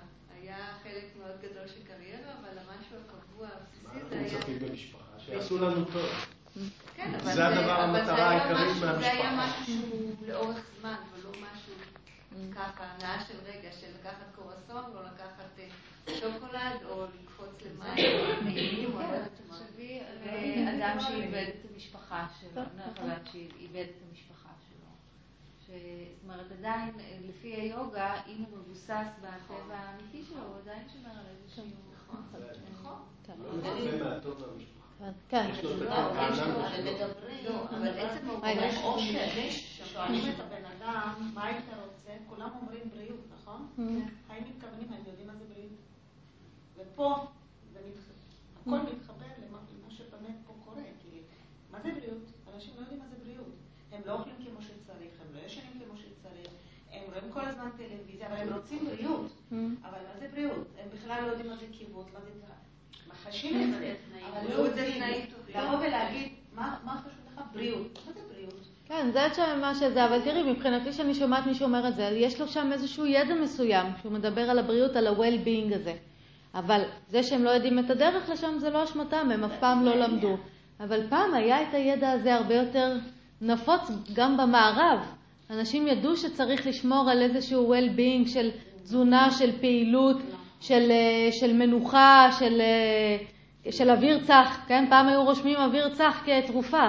היה חלק מאוד גדול של קריירה, אבל המשהו הקבוע הבסיסי זה היה... מה אנחנו מצפים במשפחה? שיעשו לנו טוב. כן, אבל זה הדבר, המטרה העיקרית מהמשפחה. זה היה משהו שהוא לאורך זמן, ולא משהו ככה, הנאה של רגע, של לקחת קורסון, או לקחת אה, שוקולד, או לקפוץ למים, או נעימים, או לא תחשבי על אדם שאיבד את המשפחה שלו, נולד שאיבד את המשפחה שלו. זאת אומרת, עדיין, לפי היוגה, אם הוא מבוסס בטבע האמיתי שלו, הוא עדיין שומר על איזשהו... נכון. נכון. נכון. כן. אבל עצם אומרים אושר, שואלים את הבן אדם, מה היית רוצה? כולם אומרים בריאות, נכון? האם מתכוונים, הם יודעים מה זה בריאות? ופה, הכל מתחבר למה שבאמת פה קורה. כי מה זה בריאות? אנשים לא יודעים מה זה בריאות. הם לא אוכלים כמו שצריך, הם לא ישנים כמו שצריך, הם רואים כל הזמן טלוויזיה, אבל הם רוצים בריאות. אבל מה זה בריאות? הם בכלל לא יודעים מה זה קיבוץ, מה זה... מחשים את זה, אבל לא יודעים לבוא ולהגיד מה חשוב בריאות. מה זה בריאות? כן, זה מה שזה, אבל תראי, מבחינתי שאני שומעת מישהו אומר את זה, יש לו שם איזשהו ידע מסוים, שהוא מדבר על הבריאות, על ה-well-being הזה. אבל זה שהם לא יודעים את הדרך לשם זה לא אשמתם, הם אף פעם לא למדו. אבל פעם היה את הידע הזה הרבה יותר נפוץ גם במערב. אנשים ידעו שצריך לשמור על איזשהו well-being של תזונה, של פעילות, של, אה, של מנוחה, של, אה, של אוויר צח. כן, פעם היו רושמים אוויר צח כתרופה.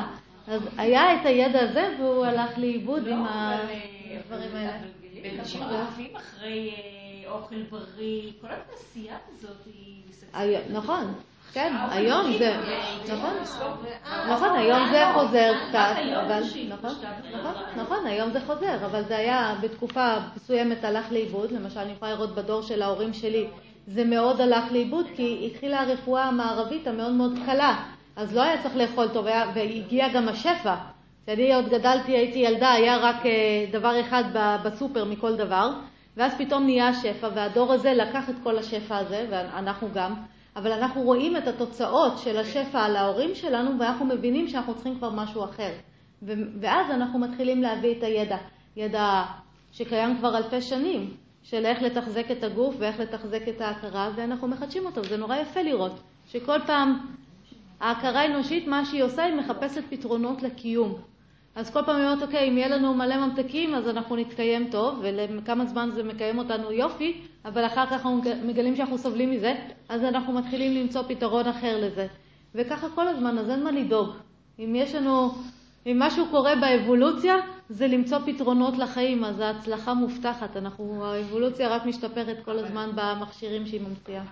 אז היה את הידע הזה והוא הלך לאיבוד עם אה, הדברים האלה. ואנשים רודפים אחרי אוכל בריא, כל התעשייה הזאת היא... נכון. כן, היום זה, נכון, נכון, היום זה חוזר קצת, אבל, נכון, נכון, נכון, היום זה חוזר, אבל זה היה בתקופה מסוימת הלך לאיבוד, למשל אני יכולה לראות בדור של ההורים שלי, זה מאוד הלך לאיבוד, כי התחילה הרפואה המערבית המאוד מאוד קלה, אז לא היה צריך לאכול טוב, והגיע גם השפע. כשאני עוד גדלתי, הייתי ילדה, היה רק דבר אחד בסופר מכל דבר, ואז פתאום נהיה השפע, והדור הזה לקח את כל השפע הזה, ואנחנו גם, אבל אנחנו רואים את התוצאות של השפע על ההורים שלנו, ואנחנו מבינים שאנחנו צריכים כבר משהו אחר. ואז אנחנו מתחילים להביא את הידע, ידע שקיים כבר אלפי שנים, של איך לתחזק את הגוף ואיך לתחזק את ההכרה, ואנחנו מחדשים אותו. זה נורא יפה לראות שכל פעם ההכרה האנושית, מה שהיא עושה, היא מחפשת פתרונות לקיום. אז כל פעם היא אומרת, אוקיי, אם יהיה לנו מלא ממתקים, אז אנחנו נתקיים טוב, ולכמה זמן זה מקיים אותנו יופי, אבל אחר כך אנחנו מגלים שאנחנו סובלים מזה, אז אנחנו מתחילים למצוא פתרון אחר לזה. וככה כל הזמן, אז אין מה לדאוג. אם יש לנו, אם משהו קורה באבולוציה, זה למצוא פתרונות לחיים, אז ההצלחה מובטחת. אנחנו, האבולוציה רק משתפרת כל הזמן במכשירים שהיא ממציאה.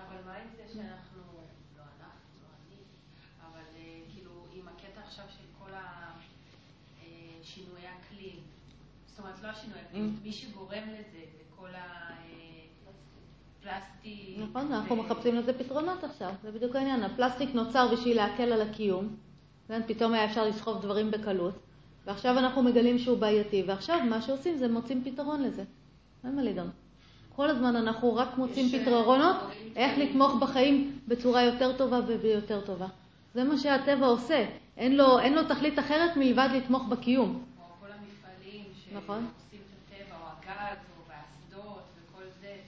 השינוי אקלים, מי שגורם לזה זה כל הפלסטיק. נכון, אנחנו מחפשים לזה פתרונות עכשיו, זה בדיוק העניין. הפלסטיק נוצר בשביל להקל על הקיום, כן? פתאום היה אפשר לסחוב דברים בקלות, ועכשיו אנחנו מגלים שהוא בעייתי, ועכשיו מה שעושים זה מוצאים פתרון לזה. אין מה לדאוג. כל הזמן אנחנו רק מוצאים פתרונות איך לתמוך בחיים בצורה יותר טובה וביותר טובה. זה מה שהטבע עושה. אין לו, אין לו תכלית אחרת מלבד לתמוך בקיום. נכון. עושים את הטבע, או הגז, או באסדות, וכל זה. נכון. היא אומרת, די, בואו, איך הם לא, איך לא רואים את זה? מתי תהיה התעוררות?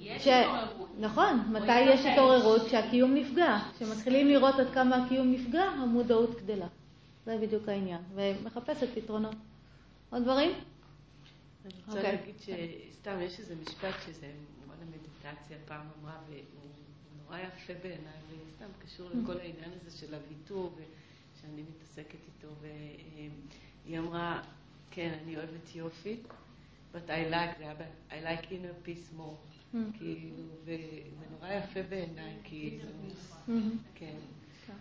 יש התעוררות. נכון, מתי יש התעוררות? כשהקיום נפגע. כשמתחילים לראות עד כמה הקיום נפגע, המודעות גדלה. זה בדיוק העניין. ומחפשת פתרונות. עוד דברים? אני רוצה אוקיי. להגיד שסתם יש איזה משפט שזה מורה למדיטציה פעם אמרה, והוא נורא יפה בעיניי, וסתם קשור לכל העניין הזה של הוויתור, שאני מתעסקת איתו, והיא אמרה, כן, אני אוהבת יופי, but I like, זה היה I like inner peace more, כאילו, וזה נורא יפה בעיניי, כאילו, כן,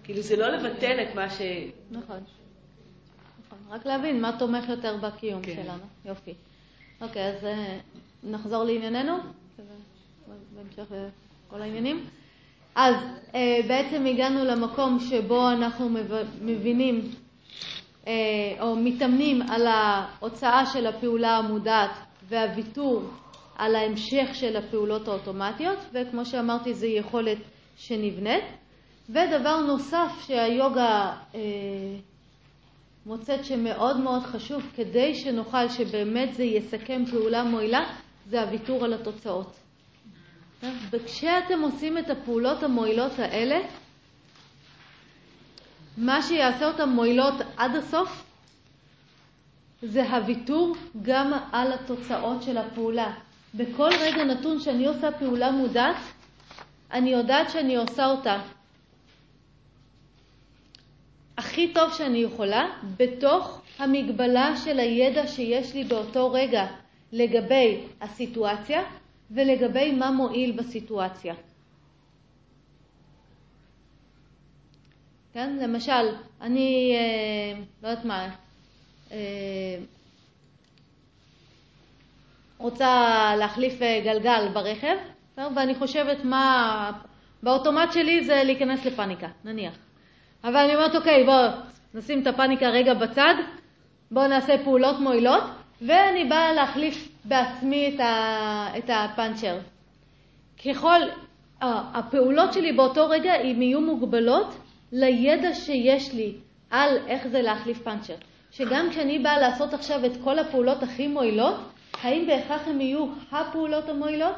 כאילו זה לא לבטל את מה ש... נכון. נכון, רק להבין מה תומך יותר בקיום כן. שלנו, יופי. אוקיי, אז נחזור לענייננו, בהמשך לכל העניינים. אז אה, בעצם הגענו למקום שבו אנחנו מבינים אה, או מתאמנים על ההוצאה של הפעולה המודעת והוויתור על ההמשך של הפעולות האוטומטיות, וכמו שאמרתי זו יכולת שנבנית. ודבר נוסף שהיוגה אה, מוצאת שמאוד מאוד חשוב כדי שנוכל שבאמת זה יסכם פעולה מועילה, זה הוויתור על התוצאות. וכשאתם עושים את הפעולות המועילות האלה, מה שיעשה אותן מועילות עד הסוף זה הוויתור גם על התוצאות של הפעולה. בכל רגע נתון שאני עושה פעולה מודעת, אני יודעת שאני עושה אותה הכי טוב שאני יכולה, בתוך המגבלה של הידע שיש לי באותו רגע לגבי הסיטואציה ולגבי מה מועיל בסיטואציה. כן? למשל, אני, אה, לא יודעת מה, אה, רוצה להחליף אה, גלגל ברכב, ואני חושבת מה, באוטומט שלי זה להיכנס לפאניקה, נניח. אבל אני אומרת, אוקיי, בואו נשים את הפאניקה רגע בצד, בואו נעשה פעולות מועילות, ואני באה להחליף בעצמי את, ה, את הפאנצ'ר. ככל, הפעולות שלי באותו רגע, אם יהיו מוגבלות לידע שיש לי על איך זה להחליף פאנצ'ר. שגם כשאני באה לעשות עכשיו את כל הפעולות הכי מועילות, האם בהכרח הן יהיו הפעולות המועילות?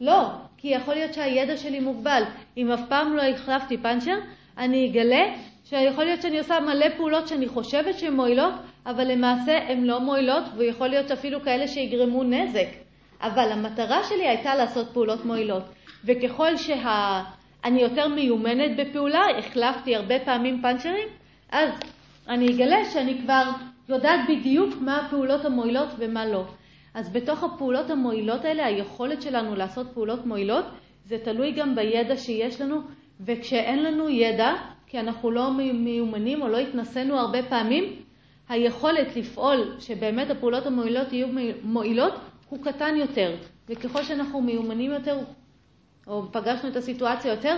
לא, כי יכול להיות שהידע שלי מוגבל. אם אף פעם לא החלפתי פאנצ'ר, אני אגלה שיכול להיות שאני עושה מלא פעולות שאני חושבת שהן מועילות, אבל למעשה הן לא מועילות, ויכול להיות אפילו כאלה שיגרמו נזק. אבל המטרה שלי הייתה לעשות פעולות מועילות. וככל שאני יותר מיומנת בפעולה, החלפתי הרבה פעמים פאנצ'רים, אז אני אגלה שאני כבר יודעת בדיוק מה הפעולות המועילות ומה לא. אז בתוך הפעולות המועילות האלה, היכולת שלנו לעשות פעולות מועילות, זה תלוי גם בידע שיש לנו, וכשאין לנו ידע, כי אנחנו לא מיומנים או לא התנסינו הרבה פעמים, היכולת לפעול שבאמת הפעולות המועילות יהיו מועילות הוא קטן יותר, וככל שאנחנו מיומנים יותר, או פגשנו את הסיטואציה יותר,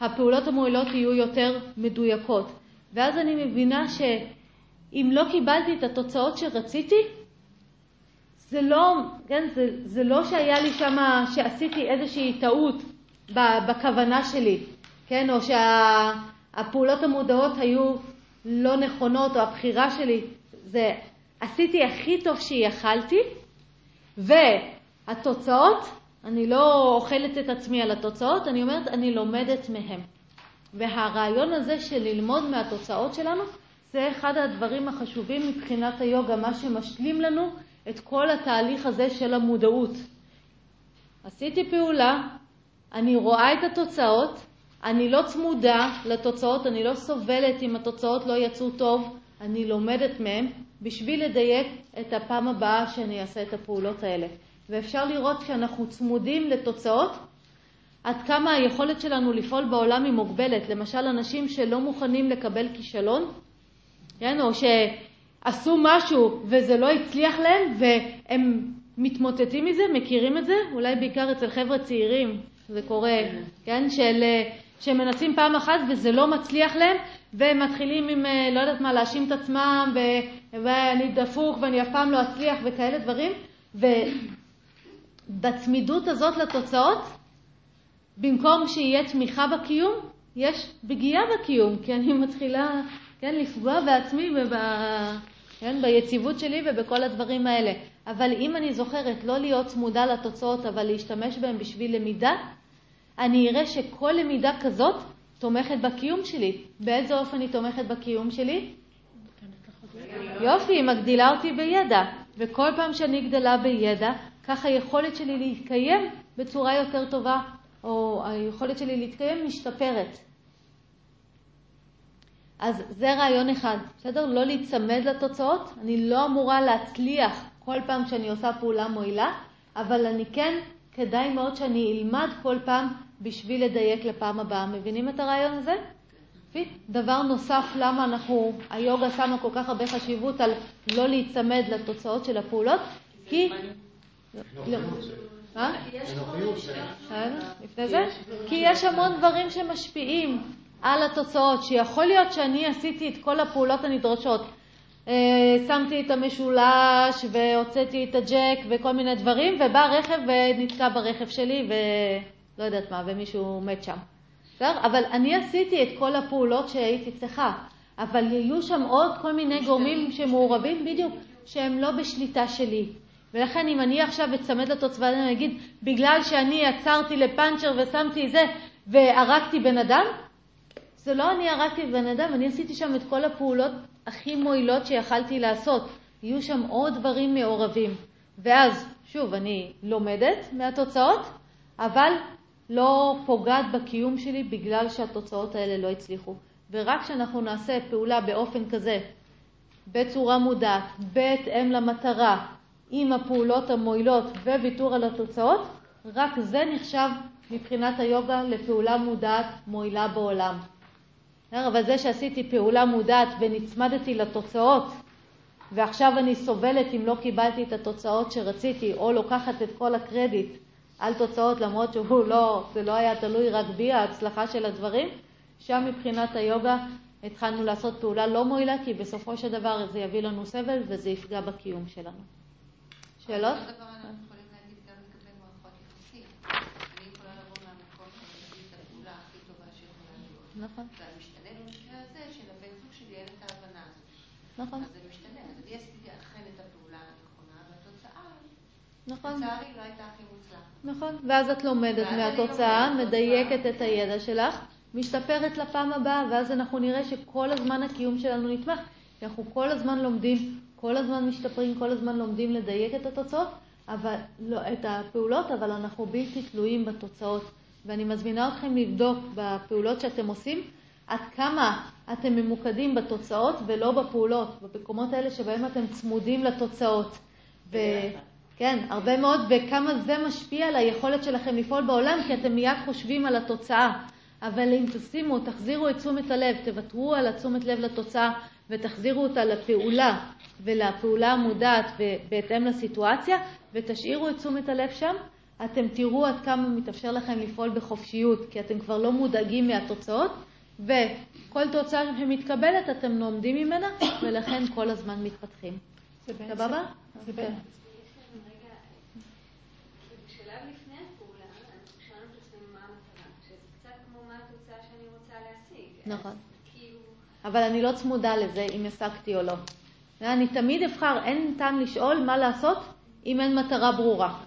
הפעולות המועילות יהיו יותר מדויקות. ואז אני מבינה שאם לא קיבלתי את התוצאות שרציתי, זה לא, כן, זה, זה לא שהיה לי שם, שעשיתי איזושהי טעות בכוונה שלי, כן, או שהפעולות המודעות היו לא נכונות, או הבחירה שלי, זה עשיתי הכי טוב שיכלתי, והתוצאות, אני לא אוכלת את עצמי על התוצאות, אני אומרת, אני לומדת מהם. והרעיון הזה של ללמוד מהתוצאות שלנו, זה אחד הדברים החשובים מבחינת היוגה, מה שמשלים לנו את כל התהליך הזה של המודעות. עשיתי פעולה, אני רואה את התוצאות, אני לא צמודה לתוצאות, אני לא סובלת אם התוצאות לא יצאו טוב, אני לומדת מהן בשביל לדייק את הפעם הבאה שאני אעשה את הפעולות האלה. ואפשר לראות שאנחנו צמודים לתוצאות, עד כמה היכולת שלנו לפעול בעולם היא מוגבלת. למשל, אנשים שלא מוכנים לקבל כישלון, כן, או שעשו משהו וזה לא הצליח להם והם מתמוטטים מזה, מכירים את זה? אולי בעיקר אצל חבר'ה צעירים זה קורה, כן, של, שמנסים פעם אחת וזה לא מצליח להם והם מתחילים עם, לא יודעת מה, להאשים את עצמם ואני דפוק ואני אף פעם לא אצליח וכאלה דברים ובצמידות הזאת לתוצאות במקום שיהיה תמיכה בקיום, יש פגיעה בקיום, כי אני מתחילה כן, לפגוע בעצמי וב, כן, ביציבות שלי ובכל הדברים האלה. אבל אם אני זוכרת לא להיות צמודה לתוצאות, אבל להשתמש בהן בשביל למידה, אני אראה שכל למידה כזאת תומכת בקיום שלי. באיזה אופן היא תומכת בקיום שלי? יופי, היא מגדילה אותי בידע. וכל פעם שאני גדלה בידע, ככה היכולת שלי להתקיים בצורה יותר טובה או היכולת שלי להתקיים משתפרת. אז זה רעיון אחד, בסדר? לא להיצמד לתוצאות. אני לא אמורה להצליח כל פעם שאני עושה פעולה מועילה, אבל אני כן, כדאי מאוד שאני אלמד כל פעם בשביל לדייק לפעם הבאה. מבינים את הרעיון הזה? דבר נוסף, למה אנחנו, היוגה שמה כל כך הרבה חשיבות על לא להיצמד לתוצאות של הפעולות, כי... מה? לפני זה? כי יש המון דברים שמשפיעים על התוצאות, שיכול להיות שאני עשיתי את כל הפעולות הנדרשות. שמתי את המשולש והוצאתי את הג'ק וכל מיני דברים, ובא רכב ונתקע ברכב שלי ולא יודעת מה, ומישהו מת שם. אבל אני עשיתי את כל הפעולות שהייתי צריכה, אבל יהיו שם עוד כל מיני גורמים שמעורבים בדיוק, שהם לא בשליטה שלי. ולכן אם אני עכשיו אצמד לתוצאה ואני אגיד, בגלל שאני עצרתי לפאנצ'ר ושמתי זה והרגתי בן אדם, זה לא אני הרגתי בן אדם, אני עשיתי שם את כל הפעולות הכי מועילות שיכלתי לעשות. יהיו שם עוד דברים מעורבים. ואז, שוב, אני לומדת מהתוצאות, אבל לא פוגעת בקיום שלי בגלל שהתוצאות האלה לא הצליחו. ורק כשאנחנו נעשה פעולה באופן כזה, בצורה מודעת, בהתאם למטרה, עם הפעולות המועילות וויתור על התוצאות, רק זה נחשב מבחינת היוגה לפעולה מודעת מועילה בעולם. אבל זה שעשיתי פעולה מודעת ונצמדתי לתוצאות, ועכשיו אני סובלת אם לא קיבלתי את התוצאות שרציתי, או לוקחת את כל הקרדיט על תוצאות למרות שהוא לא, זה לא היה תלוי רק בי, ההצלחה של הדברים, שם מבחינת היוגה התחלנו לעשות פעולה לא מועילה, כי בסופו של דבר זה יביא לנו סבל וזה יפגע בקיום שלנו. שאלות? נכון. זה משתנה במקרה הזה שלבן זוג שלי אין את ההבנה הזאת. נכון. אז זה משתנה. אז אני עשיתי אכן את הפעולה הנכונה, והתוצאה, נכון. לצערי, לא הייתה הכי מוצלחת. נכון. ואז את לומדת מהתוצאה, מדייקת את הידע שלך, משתפרת לפעם הבאה, ואז אנחנו נראה שכל הזמן הקיום שלנו נתמך, כי אנחנו כל הזמן לומדים, כל הזמן משתפרים, כל הזמן לומדים לדייק את התוצאות, אבל, לא, את הפעולות, אבל אנחנו בלתי תלויים בתוצאות. ואני מזמינה אתכם לבדוק בפעולות שאתם עושים, עד כמה אתם ממוקדים בתוצאות ולא בפעולות, במקומות האלה שבהם אתם צמודים לתוצאות. ו... כן, הרבה מאוד, וכמה זה משפיע על היכולת שלכם לפעול בעולם, כי אתם מיד חושבים על התוצאה. אבל אם תשימו, תחזירו את תשומת הלב, תוותרו על התשומת לב לתוצאה ותחזירו אותה לפעולה ולפעולה המודעת בהתאם לסיטואציה, ותשאירו את תשומת הלב שם, אתם תראו עד כמה מתאפשר לכם לפעול בחופשיות, כי אתם כבר לא מודאגים מהתוצאות, וכל תוצאה שמתקבלת אתם לומדים ממנה, ולכן כל הזמן מתפתחים. סבבה? זה בעצם. להשיג. נכון. אבל אני לא צמודה לזה אם השגתי או לא. אני תמיד אבחר, אין טעם לשאול מה לעשות אם אין מטרה ברורה.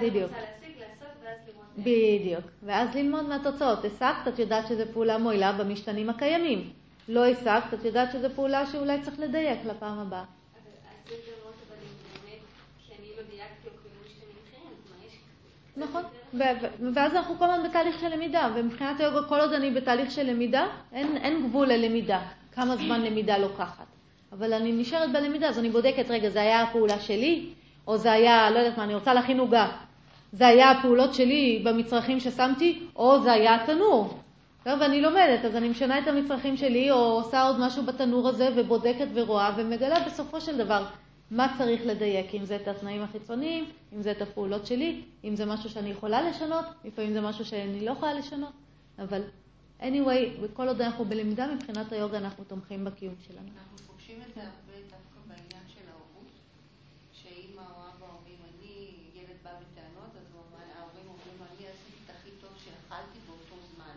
בדיוק. בדיוק. ואז ללמוד מהתוצאות. השגת, את יודעת שזו פעולה מועילה במשתנים הקיימים. לא השגת, את יודעת שזו פעולה שאולי צריך לדייק לפעם הבאה. לא כאילו. נכון. ואז אנחנו כל הזמן בתהליך של למידה, ומבחינת היוגה, כל עוד אני בתהליך של למידה, אין, אין גבול ללמידה, כמה זמן למידה לוקחת. אבל אני נשארת בלמידה, אז אני בודקת, רגע, זה היה הפעולה שלי, או זה היה, לא יודעת מה, אני רוצה להכין עוגה. זה היה הפעולות שלי במצרכים ששמתי, או זה היה התנור. לא, ואני לומדת, אז אני משנה את המצרכים שלי, או עושה עוד משהו בתנור הזה, ובודקת ורואה, ומגלה בסופו של דבר מה צריך לדייק, אם זה את התנאים החיצוניים, אם זה את הפעולות שלי, אם זה משהו שאני יכולה לשנות, לפעמים זה משהו שאני לא יכולה לשנות, אבל anyway, כל עוד אנחנו בלמידה מבחינת היוגה, אנחנו תומכים בקיום שלנו. אנחנו פוגשים את זה הרבה דווקא בעניין של ההורות, שאימא או אבא אומרים, אני, ילד בא בטענות, אז ההורים אומרים אני עשיתי את הכי טוב שיכלתי באותו זמן,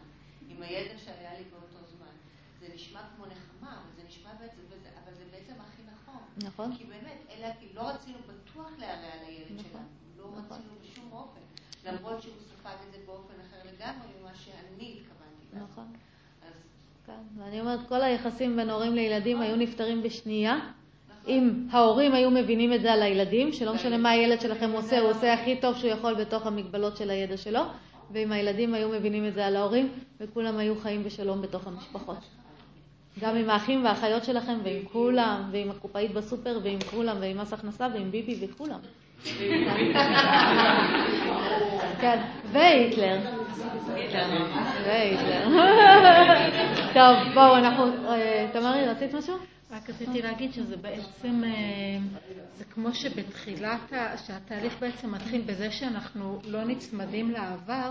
עם הידע שהיה לי באותו זמן. זה נשמע כמו נחמה, אבל זה נשמע בעצם, אבל זה בעצם הכי נכון. נכון. כי באמת, אלה, כי לא רצינו בטוח להרע לילד נכון. שלנו, לא נכון. רצינו בשום אופן, למרות שהוא ספג את זה באופן אחר לגמרי ממה שאני התכוונתי לעשות. נכון. כן, ואני אומרת, כל היחסים בין הורים לילדים היו נפתרים בשנייה. נכון. אם ההורים היו מבינים את זה על הילדים, שלא משנה מה הילד שלכם עושה, הוא עושה הכי טוב שהוא יכול בתוך המגבלות של הידע שלו, ואם הילדים היו מבינים את זה על ההורים, וכולם היו חיים בשלום בתוך המשפחות. גם עם האחים והאחיות שלכם, ועם כולם, ועם הקופאית בסופר, ועם כולם, ועם מס הכנסה, ועם ביבי, וכולם. כן, והיטלר. והיטלר. טוב, בואו, אנחנו... אה, תמרי, רצית משהו? רק רציתי להגיד שזה בעצם, אה, זה כמו שבתחילת, שהתהליך בעצם מתחיל בזה שאנחנו לא נצמדים לעבר,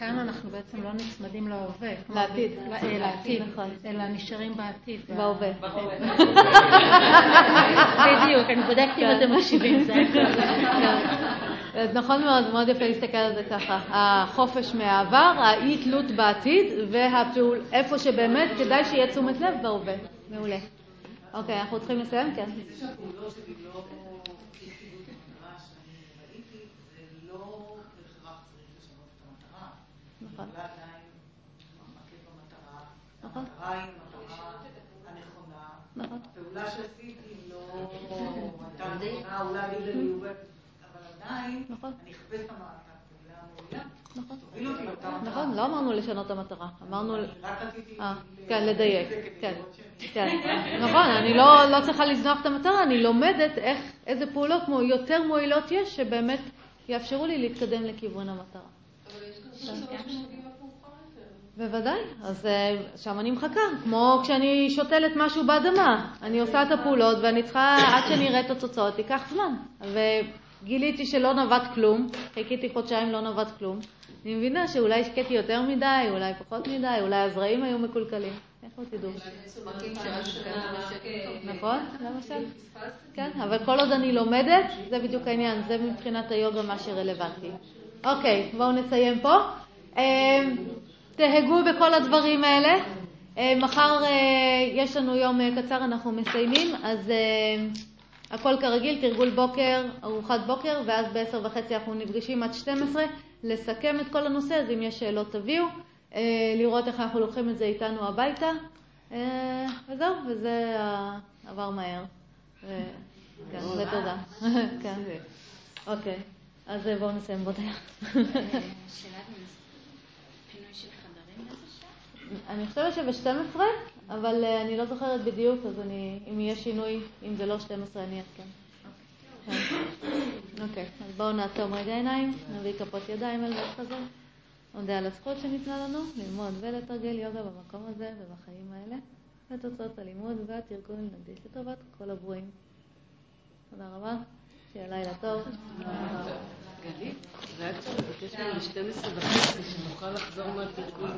כאן אנחנו בעצם לא נצמדים להווה. לעתיד. אה, לעתיד, נכון. אלא נשארים בעתיד. בהווה. בדיוק, אני בודקת אם אתם מקשיבים, זה. אז נכון מאוד, מאוד יפה להסתכל על זה ככה. החופש מהעבר, האי תלות בעתיד, והפעול, איפה שבאמת כדאי שיהיה תשומת לב בהווה. מעולה. אוקיי, אנחנו צריכים לסיים? כן. זה שהפעולות שלי לא השיגו את המטרה שאני ראיתי, זה לא בהכרח צריך לשנות את המטרה. נכון. נכון. המטרה היא המטרה הנכונה. נכון. הפעולה שעשיתי לא הייתה נכונה, אולי בגלל מיובאת, אבל עדיין נכון. אני אחפש את המועילה. נכון. נכון, לא אמרנו לשנות את המטרה, אמרנו... רק רציתי אה, כן, לדייק, כן, כן, נכון, אני לא, לא צריכה לזנוח את המטרה, אני לומדת איך, איזה פעולות יותר מועילות יש שבאמת יאפשרו לי להתקדם לכיוון המטרה. בוודאי, אז אה, שם אני מחכה, כמו כשאני שותלת משהו באדמה, אני עושה את הפעולות ואני צריכה, עד שאני אראה את התוצאות, ייקח זמן. וגיליתי שלא נבט כלום, חיכיתי חודשיים, לא נבט כלום. אני מבינה שאולי השקיתי יותר מדי, אולי פחות מדי, אולי הזרעים היו מקולקלים. איך לא תדעו? נכון? למשל. כן, אבל כל עוד אני לומדת, זה בדיוק העניין, זה מבחינת היוגה מה שרלוונטי. אוקיי, בואו נסיים פה. אה, תהגו בכל הדברים האלה. אה, מחר יש לנו יום קצר, אנחנו מסיימים, אז הכל כרגיל, תרגול בוקר, ארוחת בוקר, ואז ב-10 וחצי אנחנו נפגשים עד 12, לסכם את כל הנושא, אז אם יש שאלות תביאו, לראות איך אנחנו לוקחים את זה איתנו הביתה, וזהו, וזה עבר מהר. כן. כן. אוקיי, אז בואו נסיים בוא דייר. אני חושבת שב-12, אבל אני לא זוכרת בדיוק, אז אם יהיה שינוי, אם זה לא 12, אני אעדכן. אוקיי, אז בואו נעצום רגע עיניים, נביא כפות ידיים אל בית חזר. נודה על הזכות שניתנה לנו ללמוד ולתרגל יוגה במקום הזה ובחיים האלה, ותוצאות הלימוד והתרגול נקדיש לטובת כל הברואים. תודה רבה, שיהיה לילה טוב. גלית, היה צריך לבקש 12 וחצי, שנוכל לחזור מהתרגול.